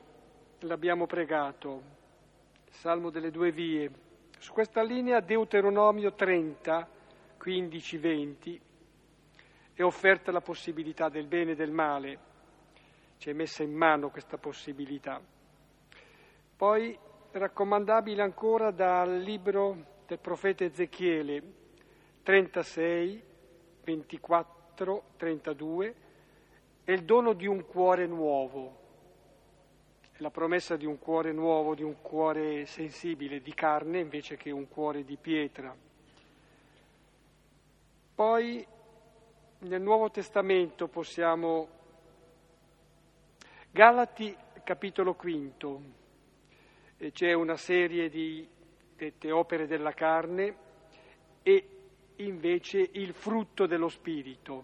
l'abbiamo pregato, Salmo delle due vie. Su questa linea Deuteronomio 30, 15, 20 è offerta la possibilità del bene e del male, ci è messa in mano questa possibilità. Poi raccomandabile ancora dal libro del profeta Ezechiele 36, 24, 32, è il dono di un cuore nuovo la promessa di un cuore nuovo, di un cuore sensibile, di carne, invece che un cuore di pietra. Poi nel Nuovo Testamento possiamo... Galati capitolo quinto, c'è una serie di dette opere della carne e invece il frutto dello Spirito.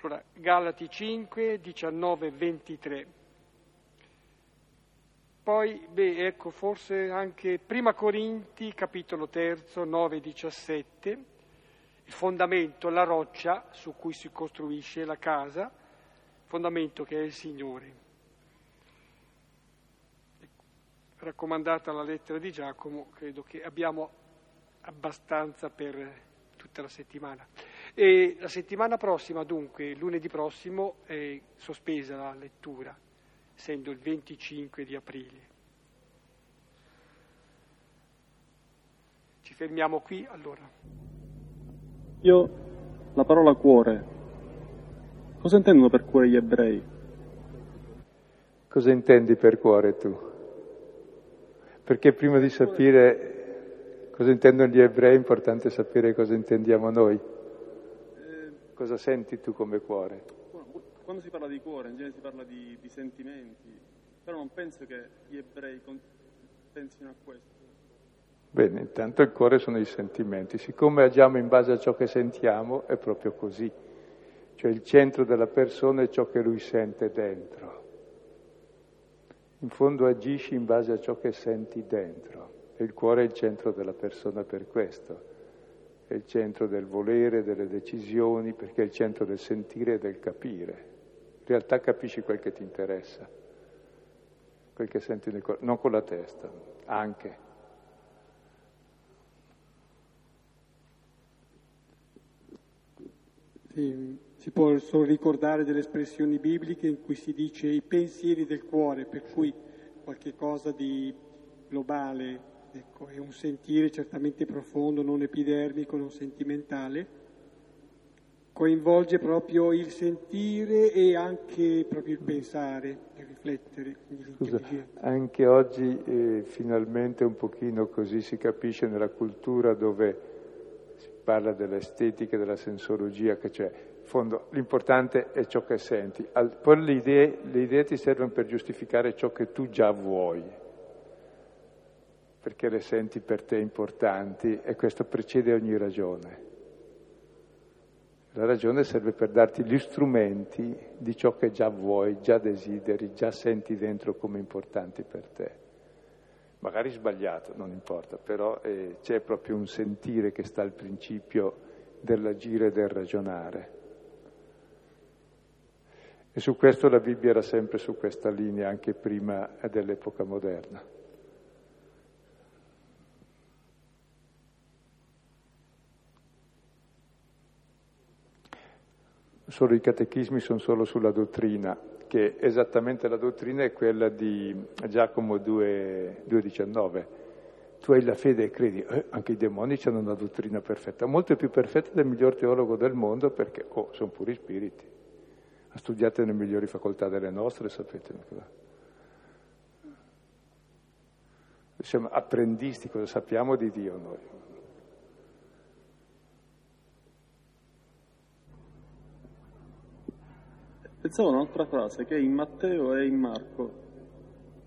Allora, Galati 5, 19, 23. Poi, beh, ecco, forse anche Prima Corinti, capitolo terzo, 9, 17, il fondamento, la roccia su cui si costruisce la casa, fondamento che è il Signore. Raccomandata la lettera di Giacomo, credo che abbiamo abbastanza per tutta la settimana. E la settimana prossima, dunque, lunedì prossimo, è sospesa la lettura, essendo il 25 di aprile. Ci fermiamo qui allora. Io la parola cuore. Cosa intendono per cuore gli ebrei? Cosa intendi per cuore tu? Perché prima di sapere Cosa intendono gli ebrei? È importante sapere cosa intendiamo noi. Cosa senti tu come cuore? Quando si parla di cuore, in genere si parla di, di sentimenti, però non penso che gli ebrei pensino a questo. Bene, intanto il cuore sono i sentimenti. Siccome agiamo in base a ciò che sentiamo, è proprio così. Cioè il centro della persona è ciò che lui sente dentro. In fondo agisci in base a ciò che senti dentro. E il cuore è il centro della persona per questo, è il centro del volere, delle decisioni, perché è il centro del sentire e del capire. Realtà capisci quel che ti interessa, quel che senti nel cuore, non con la testa, anche. Sì, si può solo ricordare delle espressioni bibliche in cui si dice i pensieri del cuore, per cui qualche cosa di globale, Ecco, è un sentire certamente profondo, non epidermico, non sentimentale, coinvolge proprio il sentire e anche proprio il pensare, il riflettere. Scusa, anche oggi eh, finalmente un pochino così si capisce nella cultura dove si parla dell'estetica, della sensologia che c'è. In fondo l'importante è ciò che senti, poi le idee, le idee ti servono per giustificare ciò che tu già vuoi perché le senti per te importanti e questo precede ogni ragione. La ragione serve per darti gli strumenti di ciò che già vuoi, già desideri, già senti dentro come importanti per te. Magari sbagliato, non importa, però eh, c'è proprio un sentire che sta al principio dell'agire e del ragionare. E su questo la Bibbia era sempre su questa linea, anche prima dell'epoca moderna. Solo i catechismi sono solo sulla dottrina, che esattamente la dottrina è quella di Giacomo 2,19. Tu hai la fede e credi, eh, anche i demoni hanno una dottrina perfetta, molto più perfetta del miglior teologo del mondo perché, oh, sono puri spiriti. Ha studiato nelle migliori facoltà delle nostre, sapete. Siamo apprendisti, cosa sappiamo di Dio noi? Pensavo a un'altra frase che è in Matteo e in Marco,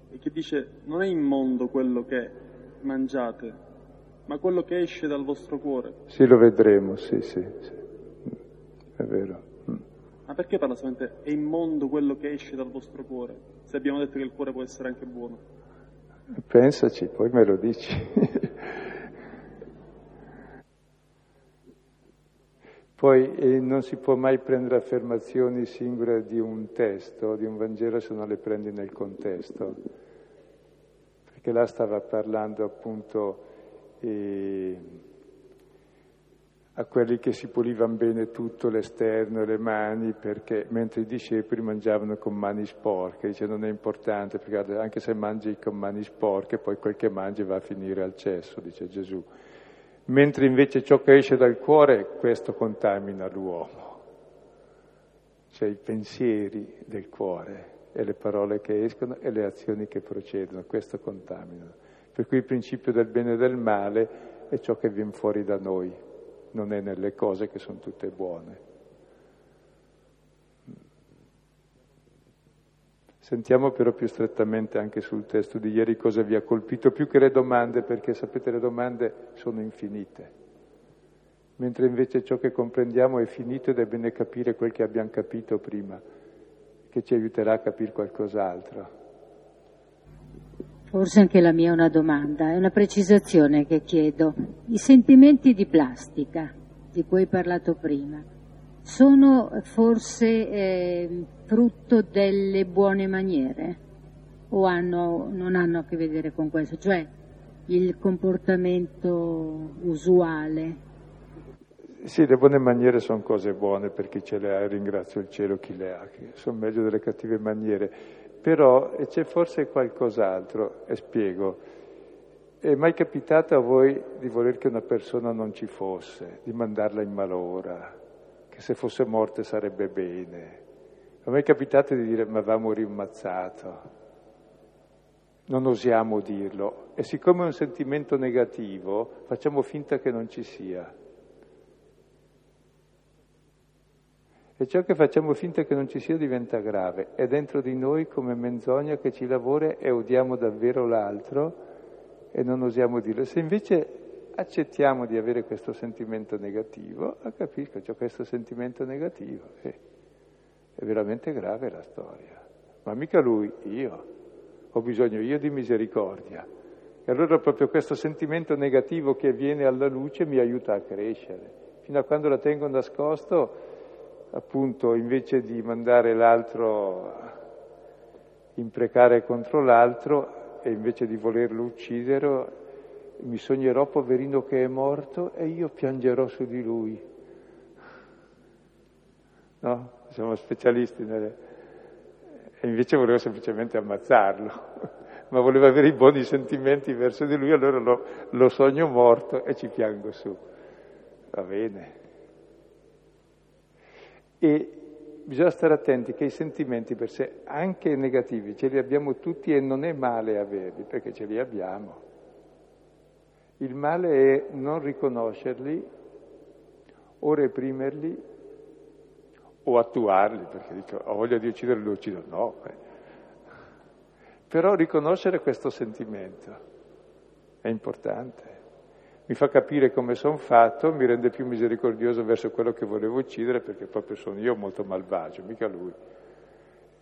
e che dice non è immondo quello che mangiate, ma quello che esce dal vostro cuore. Sì, lo vedremo, sì, sì, sì. è vero. Mm. Ma perché parla solamente è immondo quello che esce dal vostro cuore, se abbiamo detto che il cuore può essere anche buono? Pensaci, poi me lo dici. [LAUGHS] Poi eh, non si può mai prendere affermazioni singole di un testo, di un Vangelo, se non le prendi nel contesto. Perché là stava parlando appunto eh, a quelli che si pulivano bene tutto l'esterno le mani, perché mentre i discepoli mangiavano con mani sporche. Dice non è importante, perché anche se mangi con mani sporche, poi quel che mangi va a finire al cesso, dice Gesù mentre invece ciò che esce dal cuore, questo contamina l'uomo. Cioè i pensieri del cuore e le parole che escono e le azioni che procedono, questo contaminano. Per cui il principio del bene e del male è ciò che viene fuori da noi, non è nelle cose che sono tutte buone. Sentiamo però più strettamente anche sul testo di ieri cosa vi ha colpito, più che le domande, perché sapete le domande sono infinite. mentre invece ciò che comprendiamo è finito ed è bene capire quel che abbiamo capito prima, che ci aiuterà a capire qualcos'altro. Forse anche la mia è una domanda, è una precisazione che chiedo. I sentimenti di plastica, di cui hai parlato prima, sono forse eh, frutto delle buone maniere o hanno, non hanno a che vedere con questo? Cioè il comportamento usuale sì, le buone maniere sono cose buone per chi ce le ha e ringrazio il cielo chi le ha, che sono meglio delle cattive maniere. Però c'è forse qualcos'altro, e spiego. È mai capitato a voi di voler che una persona non ci fosse, di mandarla in malora, che se fosse morta sarebbe bene? È mai capitato di dire ma va a morire ammazzato? Non osiamo dirlo e siccome è un sentimento negativo facciamo finta che non ci sia. E ciò che facciamo finta che non ci sia diventa grave. È dentro di noi come menzogna che ci lavora e odiamo davvero l'altro e non osiamo dirlo. Se invece accettiamo di avere questo sentimento negativo, a capisco, c'è questo sentimento negativo. Eh, è veramente grave la storia. Ma mica lui, io. Ho bisogno io di misericordia. E allora proprio questo sentimento negativo che viene alla luce mi aiuta a crescere. Fino a quando la tengo nascosto appunto invece di mandare l'altro imprecare contro l'altro e invece di volerlo uccidere, mi sognerò poverino che è morto e io piangerò su di lui. No? Siamo specialisti nelle... E invece volevo semplicemente ammazzarlo, [LAUGHS] ma volevo avere i buoni sentimenti verso di lui, allora lo, lo sogno morto e ci piango su. Va bene. E bisogna stare attenti che i sentimenti per sé, anche negativi, ce li abbiamo tutti e non è male averli, perché ce li abbiamo. Il male è non riconoscerli o reprimerli o attuarli, perché dico ho voglia di uccidere, lo uccido. No. Eh. Però riconoscere questo sentimento è importante mi fa capire come sono fatto, mi rende più misericordioso verso quello che volevo uccidere perché proprio sono io molto malvagio, mica lui.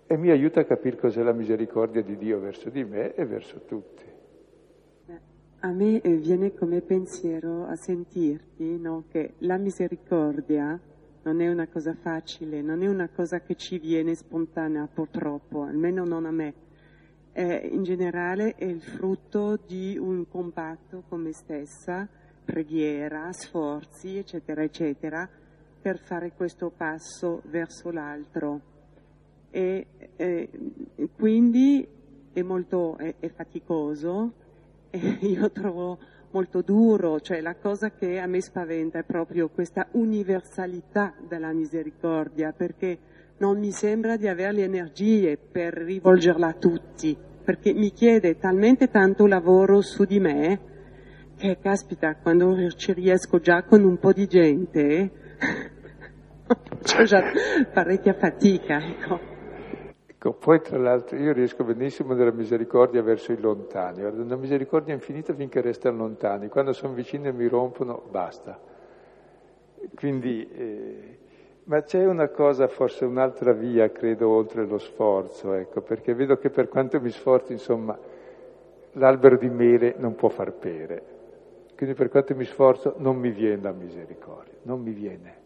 E mi aiuta a capire cos'è la misericordia di Dio verso di me e verso tutti. A me eh, viene come pensiero a sentirti no, che la misericordia non è una cosa facile, non è una cosa che ci viene spontanea purtroppo, almeno non a me. Eh, in generale è il frutto di un compatto con me stessa, preghiera, sforzi, eccetera, eccetera, per fare questo passo verso l'altro. E, eh, quindi è molto è, è faticoso [LAUGHS] e io trovo molto duro, cioè la cosa che a me spaventa è proprio questa universalità della misericordia, perché non mi sembra di avere le energie per rivolgerla a tutti, perché mi chiede talmente tanto lavoro su di me che, caspita, quando ci riesco già con un po' di gente, [LAUGHS] c'ho già parecchia fatica, ecco. Ecco, poi tra l'altro io riesco benissimo nella misericordia verso i lontani, una misericordia infinita finché restano lontani, quando sono vicini e mi rompono, basta. Quindi eh, ma c'è una cosa, forse un'altra via, credo, oltre lo sforzo, ecco, perché vedo che per quanto mi sforzi, insomma, l'albero di mele non può far pere. Quindi per quanto mi sforzo non mi viene la misericordia, non mi viene.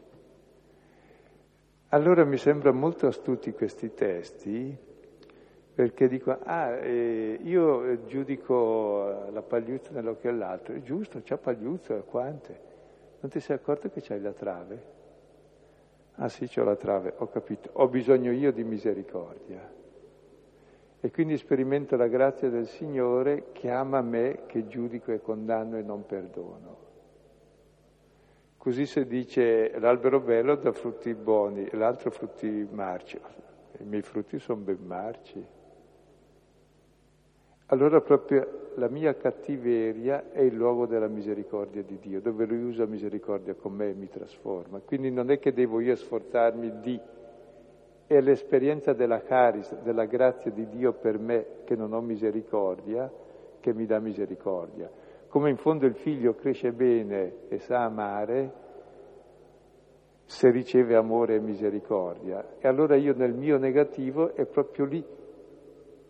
Allora mi sembrano molto astuti questi testi, perché dico, ah, eh, io giudico la pagliuzza nell'occhio all'altro, è giusto, c'ha pagliuzza, quante? Non ti sei accorto che c'hai la trave? Ah sì, c'ho la trave, ho capito, ho bisogno io di misericordia. E quindi sperimento la grazia del Signore che ama me, che giudico e condanno e non perdono. Così si dice l'albero bello dà frutti buoni e l'altro frutti marci. I miei frutti sono ben marci. Allora proprio la mia cattiveria è il luogo della misericordia di Dio, dove Lui usa misericordia con me e mi trasforma. Quindi non è che devo io sforzarmi di... È l'esperienza della caris, della grazia di Dio per me che non ho misericordia, che mi dà misericordia. Come in fondo il figlio cresce bene e sa amare, se riceve amore e misericordia. E allora io nel mio negativo è proprio lì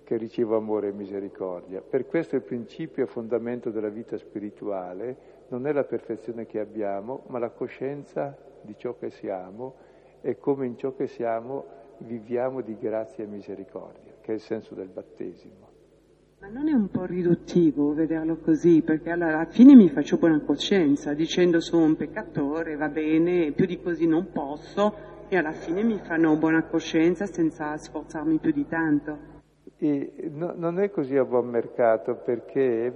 che ricevo amore e misericordia. Per questo il principio e fondamento della vita spirituale non è la perfezione che abbiamo, ma la coscienza di ciò che siamo e come in ciò che siamo viviamo di grazia e misericordia, che è il senso del battesimo. Ma non è un po' riduttivo vederlo così, perché alla fine mi faccio buona coscienza, dicendo sono un peccatore, va bene, più di così non posso, e alla fine mi fanno buona coscienza senza sforzarmi più di tanto. E no, non è così a buon mercato perché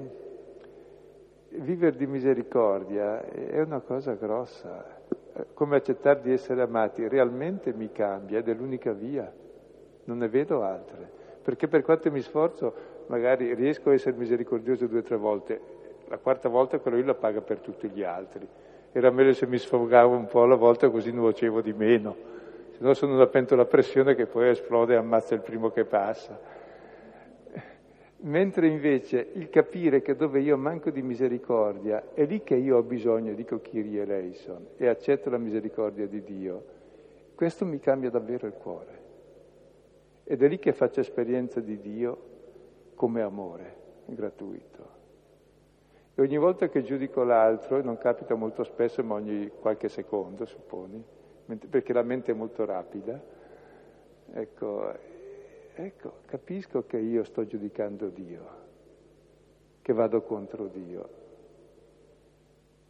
vivere di misericordia è una cosa grossa, come accettare di essere amati, realmente mi cambia ed è l'unica via, non ne vedo altre, perché per quanto mi sforzo magari riesco a essere misericordioso due o tre volte, la quarta volta quello lì la paga per tutti gli altri, era meglio se mi sfogavo un po' alla volta così nuocevo di meno, se no sono una pentola a pressione che poi esplode e ammazza il primo che passa. Mentre invece il capire che dove io manco di misericordia è lì che io ho bisogno, dico Kyrie eleison, e accetto la misericordia di Dio, questo mi cambia davvero il cuore. Ed è lì che faccio esperienza di Dio come amore gratuito. E ogni volta che giudico l'altro, e non capita molto spesso, ma ogni qualche secondo, supponi, perché la mente è molto rapida, ecco, Ecco, capisco che io sto giudicando Dio, che vado contro Dio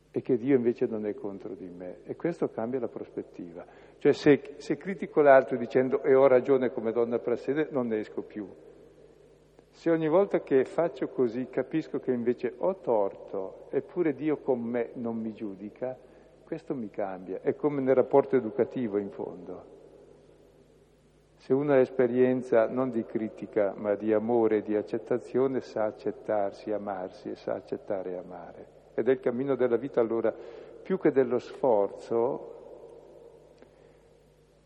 e che Dio invece non è contro di me. E questo cambia la prospettiva. Cioè se, se critico l'altro dicendo e ho ragione come donna prassede, non ne esco più. Se ogni volta che faccio così capisco che invece ho torto, eppure Dio con me non mi giudica, questo mi cambia. È come nel rapporto educativo in fondo. Se uno ha esperienza non di critica, ma di amore di accettazione, sa accettarsi, amarsi e sa accettare e amare. Ed è il cammino della vita allora, più che dello sforzo,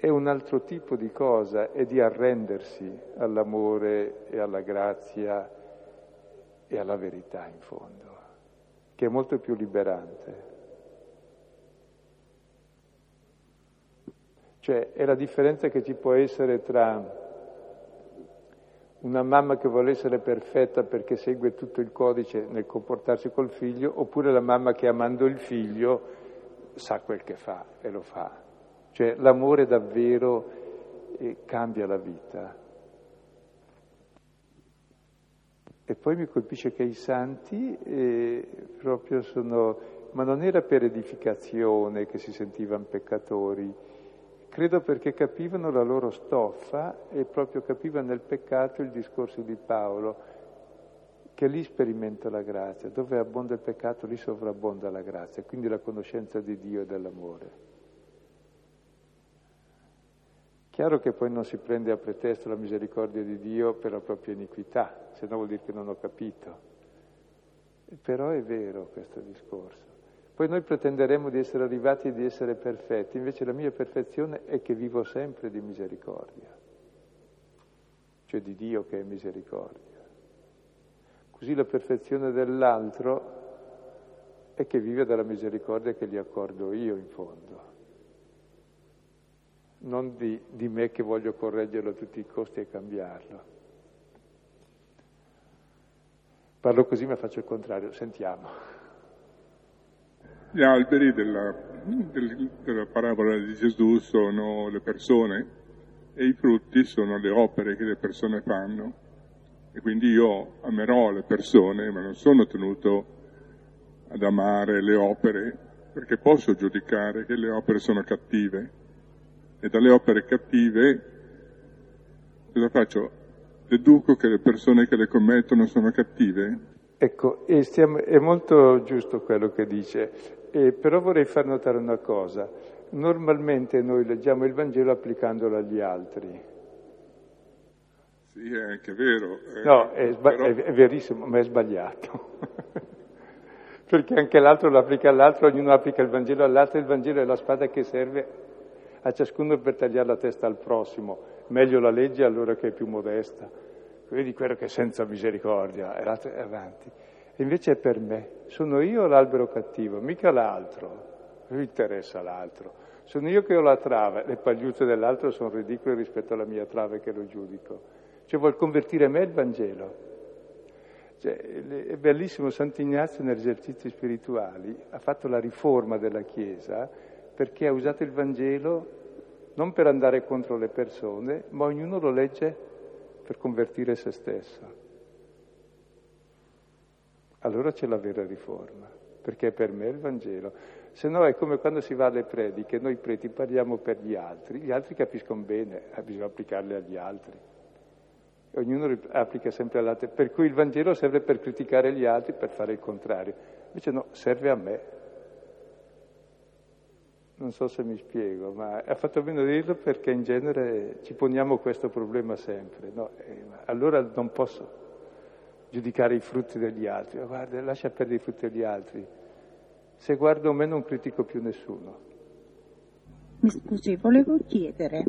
è un altro tipo di cosa, è di arrendersi all'amore e alla grazia e alla verità in fondo, che è molto più liberante. Cioè è la differenza che ci può essere tra una mamma che vuole essere perfetta perché segue tutto il codice nel comportarsi col figlio, oppure la mamma che amando il figlio sa quel che fa e lo fa. Cioè l'amore davvero eh, cambia la vita. E poi mi colpisce che i santi eh, proprio sono, ma non era per edificazione che si sentivano peccatori, Credo perché capivano la loro stoffa e proprio capivano nel peccato il discorso di Paolo, che lì sperimenta la grazia, dove abbonda il peccato lì sovrabbonda la grazia, quindi la conoscenza di Dio e dell'amore. Chiaro che poi non si prende a pretesto la misericordia di Dio per la propria iniquità, se no vuol dire che non ho capito. Però è vero questo discorso. Poi noi pretenderemo di essere arrivati e di essere perfetti, invece la mia perfezione è che vivo sempre di misericordia, cioè di Dio che è misericordia. Così la perfezione dell'altro è che vive dalla misericordia che gli accordo io in fondo, non di, di me che voglio correggerlo a tutti i costi e cambiarlo. Parlo così ma faccio il contrario, sentiamo. Gli alberi della, del, della parabola di Gesù sono le persone e i frutti sono le opere che le persone fanno. E quindi io amerò le persone, ma non sono tenuto ad amare le opere, perché posso giudicare che le opere sono cattive. E dalle opere cattive cosa faccio? Deduco che le persone che le commettono sono cattive? Ecco, stiamo, è molto giusto quello che dice. Eh, però vorrei far notare una cosa. Normalmente noi leggiamo il Vangelo applicandolo agli altri. Sì, è anche vero. Eh, no, è, sba- però... è, verissimo, ma è sbagliato. [LAUGHS] Perché anche l'altro lo applica all'altro, ognuno applica il Vangelo all'altro, il Vangelo è la spada che serve a ciascuno per tagliare la testa al prossimo. Meglio la legge allora che è più modesta. Vedi quello che è senza misericordia, e l'altro è avanti. E invece è per me. Sono io l'albero cattivo, mica l'altro. Non interessa l'altro. Sono io che ho la trave, le pagliuzze dell'altro sono ridicole rispetto alla mia trave che lo giudico. Cioè vuol convertire me il Vangelo. Cioè, è bellissimo, Sant'Ignazio negli esercizi spirituali ha fatto la riforma della Chiesa perché ha usato il Vangelo non per andare contro le persone, ma ognuno lo legge per convertire se stesso. Allora c'è la vera riforma, perché per me è il Vangelo. Se no è come quando si va alle prediche, noi preti parliamo per gli altri, gli altri capiscono bene, eh, bisogna applicarle agli altri. Ognuno applica sempre all'altro, per cui il Vangelo serve per criticare gli altri, per fare il contrario. Invece no, serve a me. Non so se mi spiego, ma ha fatto bene a dirlo perché in genere ci poniamo questo problema sempre. No? allora non posso giudicare i frutti degli altri, ma guarda, lascia perdere i frutti degli altri. Se guardo me non critico più nessuno. Mi scusi, volevo chiedere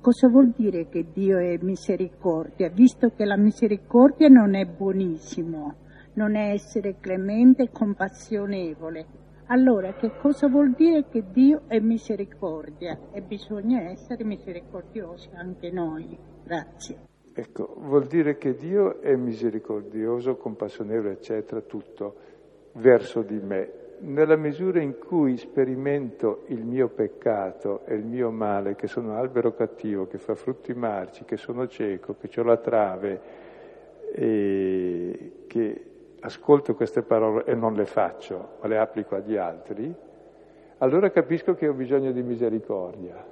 cosa vuol dire che Dio è misericordia, visto che la misericordia non è buonissimo, non è essere clemente e compassionevole. Allora, che cosa vuol dire che Dio è misericordia? E bisogna essere misericordiosi anche noi. Grazie. Ecco, vuol dire che Dio è misericordioso, compassionevole, eccetera, tutto, verso di me. Nella misura in cui sperimento il mio peccato e il mio male, che sono albero cattivo, che fa frutti marci, che sono cieco, che ho la trave, e che ascolto queste parole e non le faccio, ma le applico agli altri, allora capisco che ho bisogno di misericordia.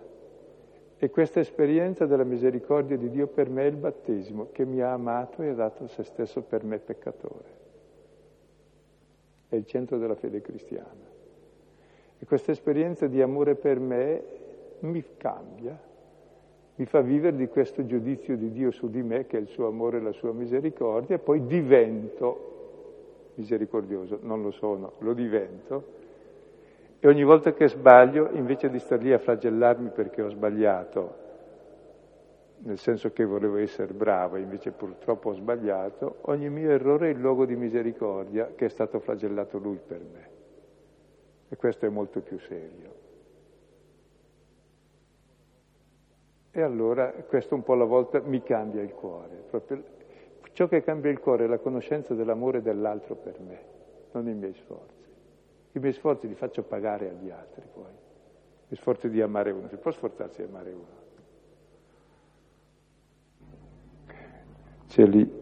E questa esperienza della misericordia di Dio per me è il battesimo, che mi ha amato e ha dato se stesso per me peccatore. È il centro della fede cristiana. E questa esperienza di amore per me mi cambia, mi fa vivere di questo giudizio di Dio su di me, che è il suo amore e la sua misericordia, e poi divento misericordioso. Non lo sono, lo divento e ogni volta che sbaglio, invece di star lì a flagellarmi perché ho sbagliato, nel senso che volevo essere bravo e invece purtroppo ho sbagliato, ogni mio errore è il luogo di misericordia che è stato flagellato lui per me. E questo è molto più serio. E allora questo un po' alla volta mi cambia il cuore. Proprio ciò che cambia il cuore è la conoscenza dell'amore dell'altro per me, non i miei sforzi. I miei sforzi li faccio pagare agli altri poi. Gli sforzi di amare uno, si può sforzarsi di amare uno. C'è lì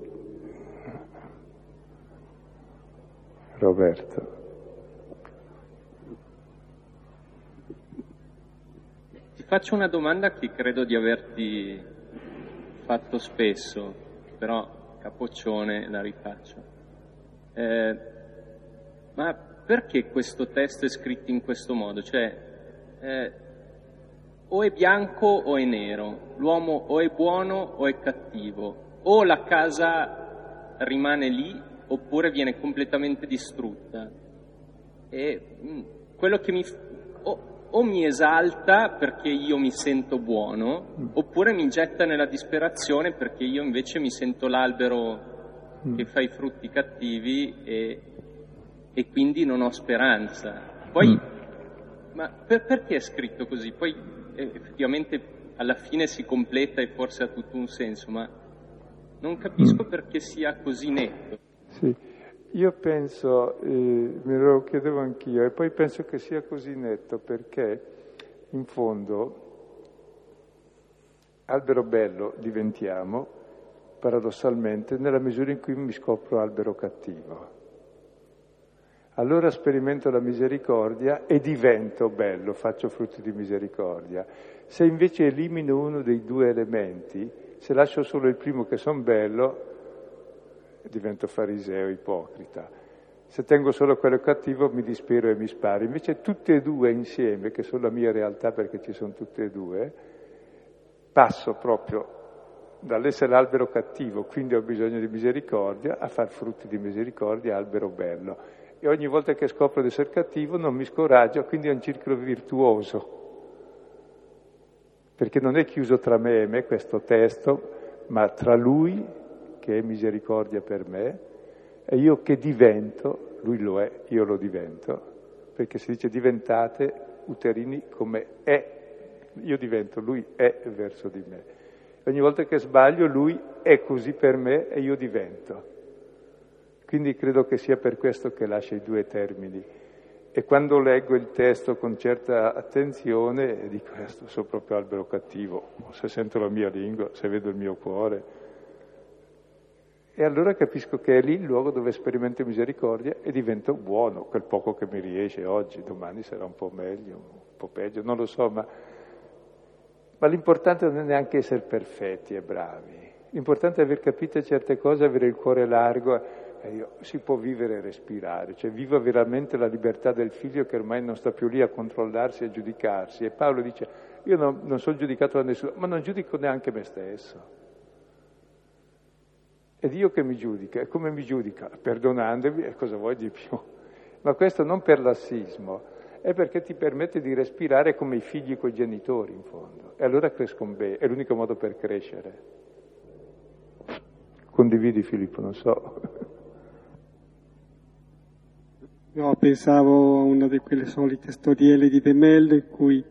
Roberto. Ti faccio una domanda che credo di averti fatto spesso, però capoccione la rifaccio. Eh, ma perché questo testo è scritto in questo modo? Cioè, eh, o è bianco o è nero, l'uomo o è buono o è cattivo, o la casa rimane lì oppure viene completamente distrutta. E mm, quello che mi, o, o mi esalta perché io mi sento buono, oppure mi getta nella disperazione perché io invece mi sento l'albero che fa i frutti cattivi e, e quindi non ho speranza. Poi, mm. ma per, perché è scritto così? Poi eh, effettivamente alla fine si completa e forse ha tutto un senso, ma non capisco mm. perché sia così netto. Sì, io penso, eh, me lo chiedevo anch'io, e poi penso che sia così netto perché in fondo albero bello diventiamo paradossalmente nella misura in cui mi scopro albero cattivo allora sperimento la misericordia e divento bello, faccio frutti di misericordia. Se invece elimino uno dei due elementi, se lascio solo il primo che sono bello, divento fariseo, ipocrita. Se tengo solo quello cattivo mi dispero e mi sparo. Invece tutte e due insieme, che sono la mia realtà perché ci sono tutte e due, passo proprio dall'essere albero cattivo, quindi ho bisogno di misericordia, a far frutti di misericordia, albero bello e ogni volta che scopro di essere cattivo non mi scoraggio, quindi è un circolo virtuoso. Perché non è chiuso tra me e me questo testo, ma tra lui, che è misericordia per me, e io che divento, lui lo è, io lo divento, perché si dice diventate uterini come è. Io divento, lui è verso di me. Ogni volta che sbaglio, lui è così per me e io divento. Quindi credo che sia per questo che lascia i due termini. E quando leggo il testo con certa attenzione, dico, eh, sono proprio albero cattivo, se sento la mia lingua, se vedo il mio cuore. E allora capisco che è lì il luogo dove sperimento misericordia e divento buono, quel poco che mi riesce oggi, domani sarà un po' meglio, un po' peggio, non lo so, ma, ma l'importante non è neanche essere perfetti e bravi, l'importante è aver capito certe cose, avere il cuore largo e si può vivere e respirare, cioè viva veramente la libertà del figlio che ormai non sta più lì a controllarsi e a giudicarsi. E Paolo dice, io non, non sono giudicato da nessuno, ma non giudico neanche me stesso. È Dio che mi giudica, e come mi giudica? Perdonandomi, e cosa vuoi di più? Ma questo non per lassismo, è perché ti permette di respirare come i figli con i genitori, in fondo. E allora crescono bene, è l'unico modo per crescere. Condividi Filippo, non so. No, pensavo a una di quelle solite storielle di Bemello in cui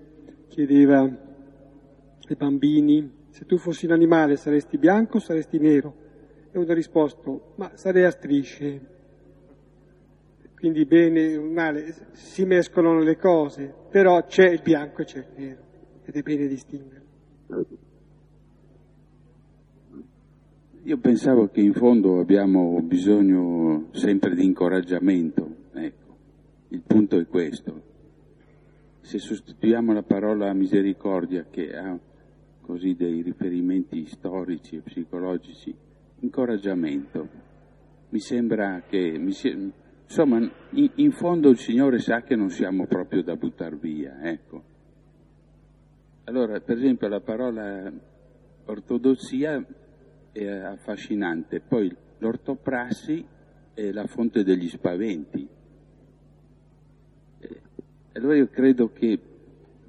chiedeva ai bambini se tu fossi un animale saresti bianco o saresti nero? E ha risposto ma sarei a strisce. Quindi bene e male si mescolano le cose, però c'è il bianco e c'è il nero ed è bene distinguere. Io pensavo che in fondo abbiamo bisogno sempre di incoraggiamento il punto è questo. Se sostituiamo la parola misericordia, che ha così dei riferimenti storici e psicologici, incoraggiamento, mi sembra che, mi si... insomma, in, in, fondo il Signore sa che non siamo proprio da buttare via, ecco. Allora, per esempio, la parola ortodossia è affascinante, poi l'ortoprassi è la fonte degli spaventi. Allora io credo che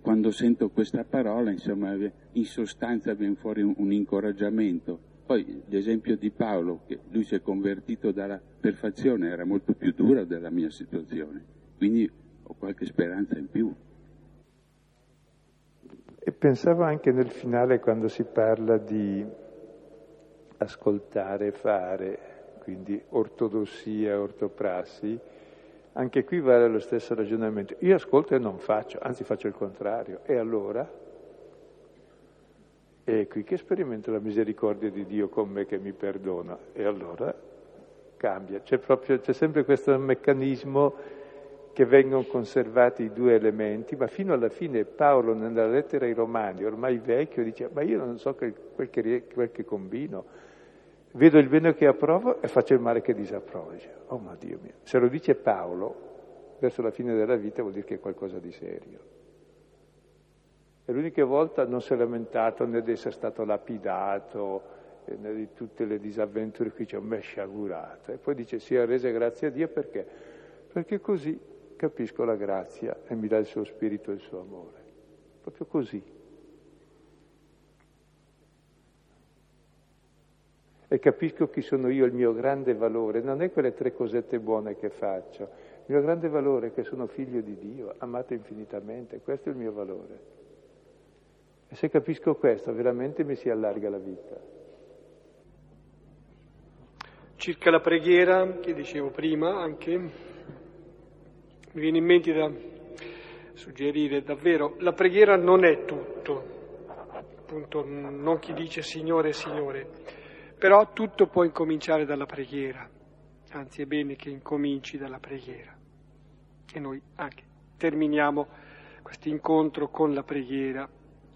quando sento questa parola, insomma, in sostanza viene fuori un, un incoraggiamento. Poi l'esempio di Paolo, che lui si è convertito dalla perfezione, era molto più dura della mia situazione, quindi ho qualche speranza in più. E pensavo anche nel finale quando si parla di ascoltare, fare, quindi ortodossia, ortoprassi, anche qui vale lo stesso ragionamento. Io ascolto e non faccio, anzi faccio il contrario. E allora? È qui che sperimento la misericordia di Dio con me che mi perdona. E allora cambia. C'è, proprio, c'è sempre questo meccanismo che vengono conservati i due elementi, ma fino alla fine Paolo nella lettera ai Romani, ormai vecchio, dice ma io non so quel, che, quel che combino, vedo il bene che approvo e faccio il male che disapprovo. Dice, oh ma Dio mio, se lo dice Paolo, verso la fine della vita vuol dire che è qualcosa di serio. E l'unica volta non si è lamentato né di essere stato lapidato, eh, né di tutte le disavventure qui c'è me sciagurato. E poi dice sia resa grazie a Dio perché? Perché così capisco la grazia e mi dà il suo spirito e il suo amore. Proprio così. e capisco chi sono io, il mio grande valore, non è quelle tre cosette buone che faccio, il mio grande valore è che sono figlio di Dio, amato infinitamente, questo è il mio valore. E se capisco questo, veramente mi si allarga la vita. Circa la preghiera, che dicevo prima anche, mi viene in mente da suggerire davvero, la preghiera non è tutto, appunto non chi dice Signore, Signore, però tutto può incominciare dalla preghiera, anzi è bene che incominci dalla preghiera. E noi anche terminiamo questo incontro con la preghiera,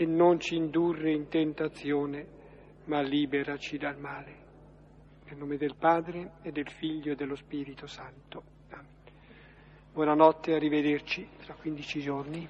e non ci indurre in tentazione, ma liberaci dal male. Nel nome del Padre e del Figlio e dello Spirito Santo. Buonanotte, arrivederci tra 15 giorni.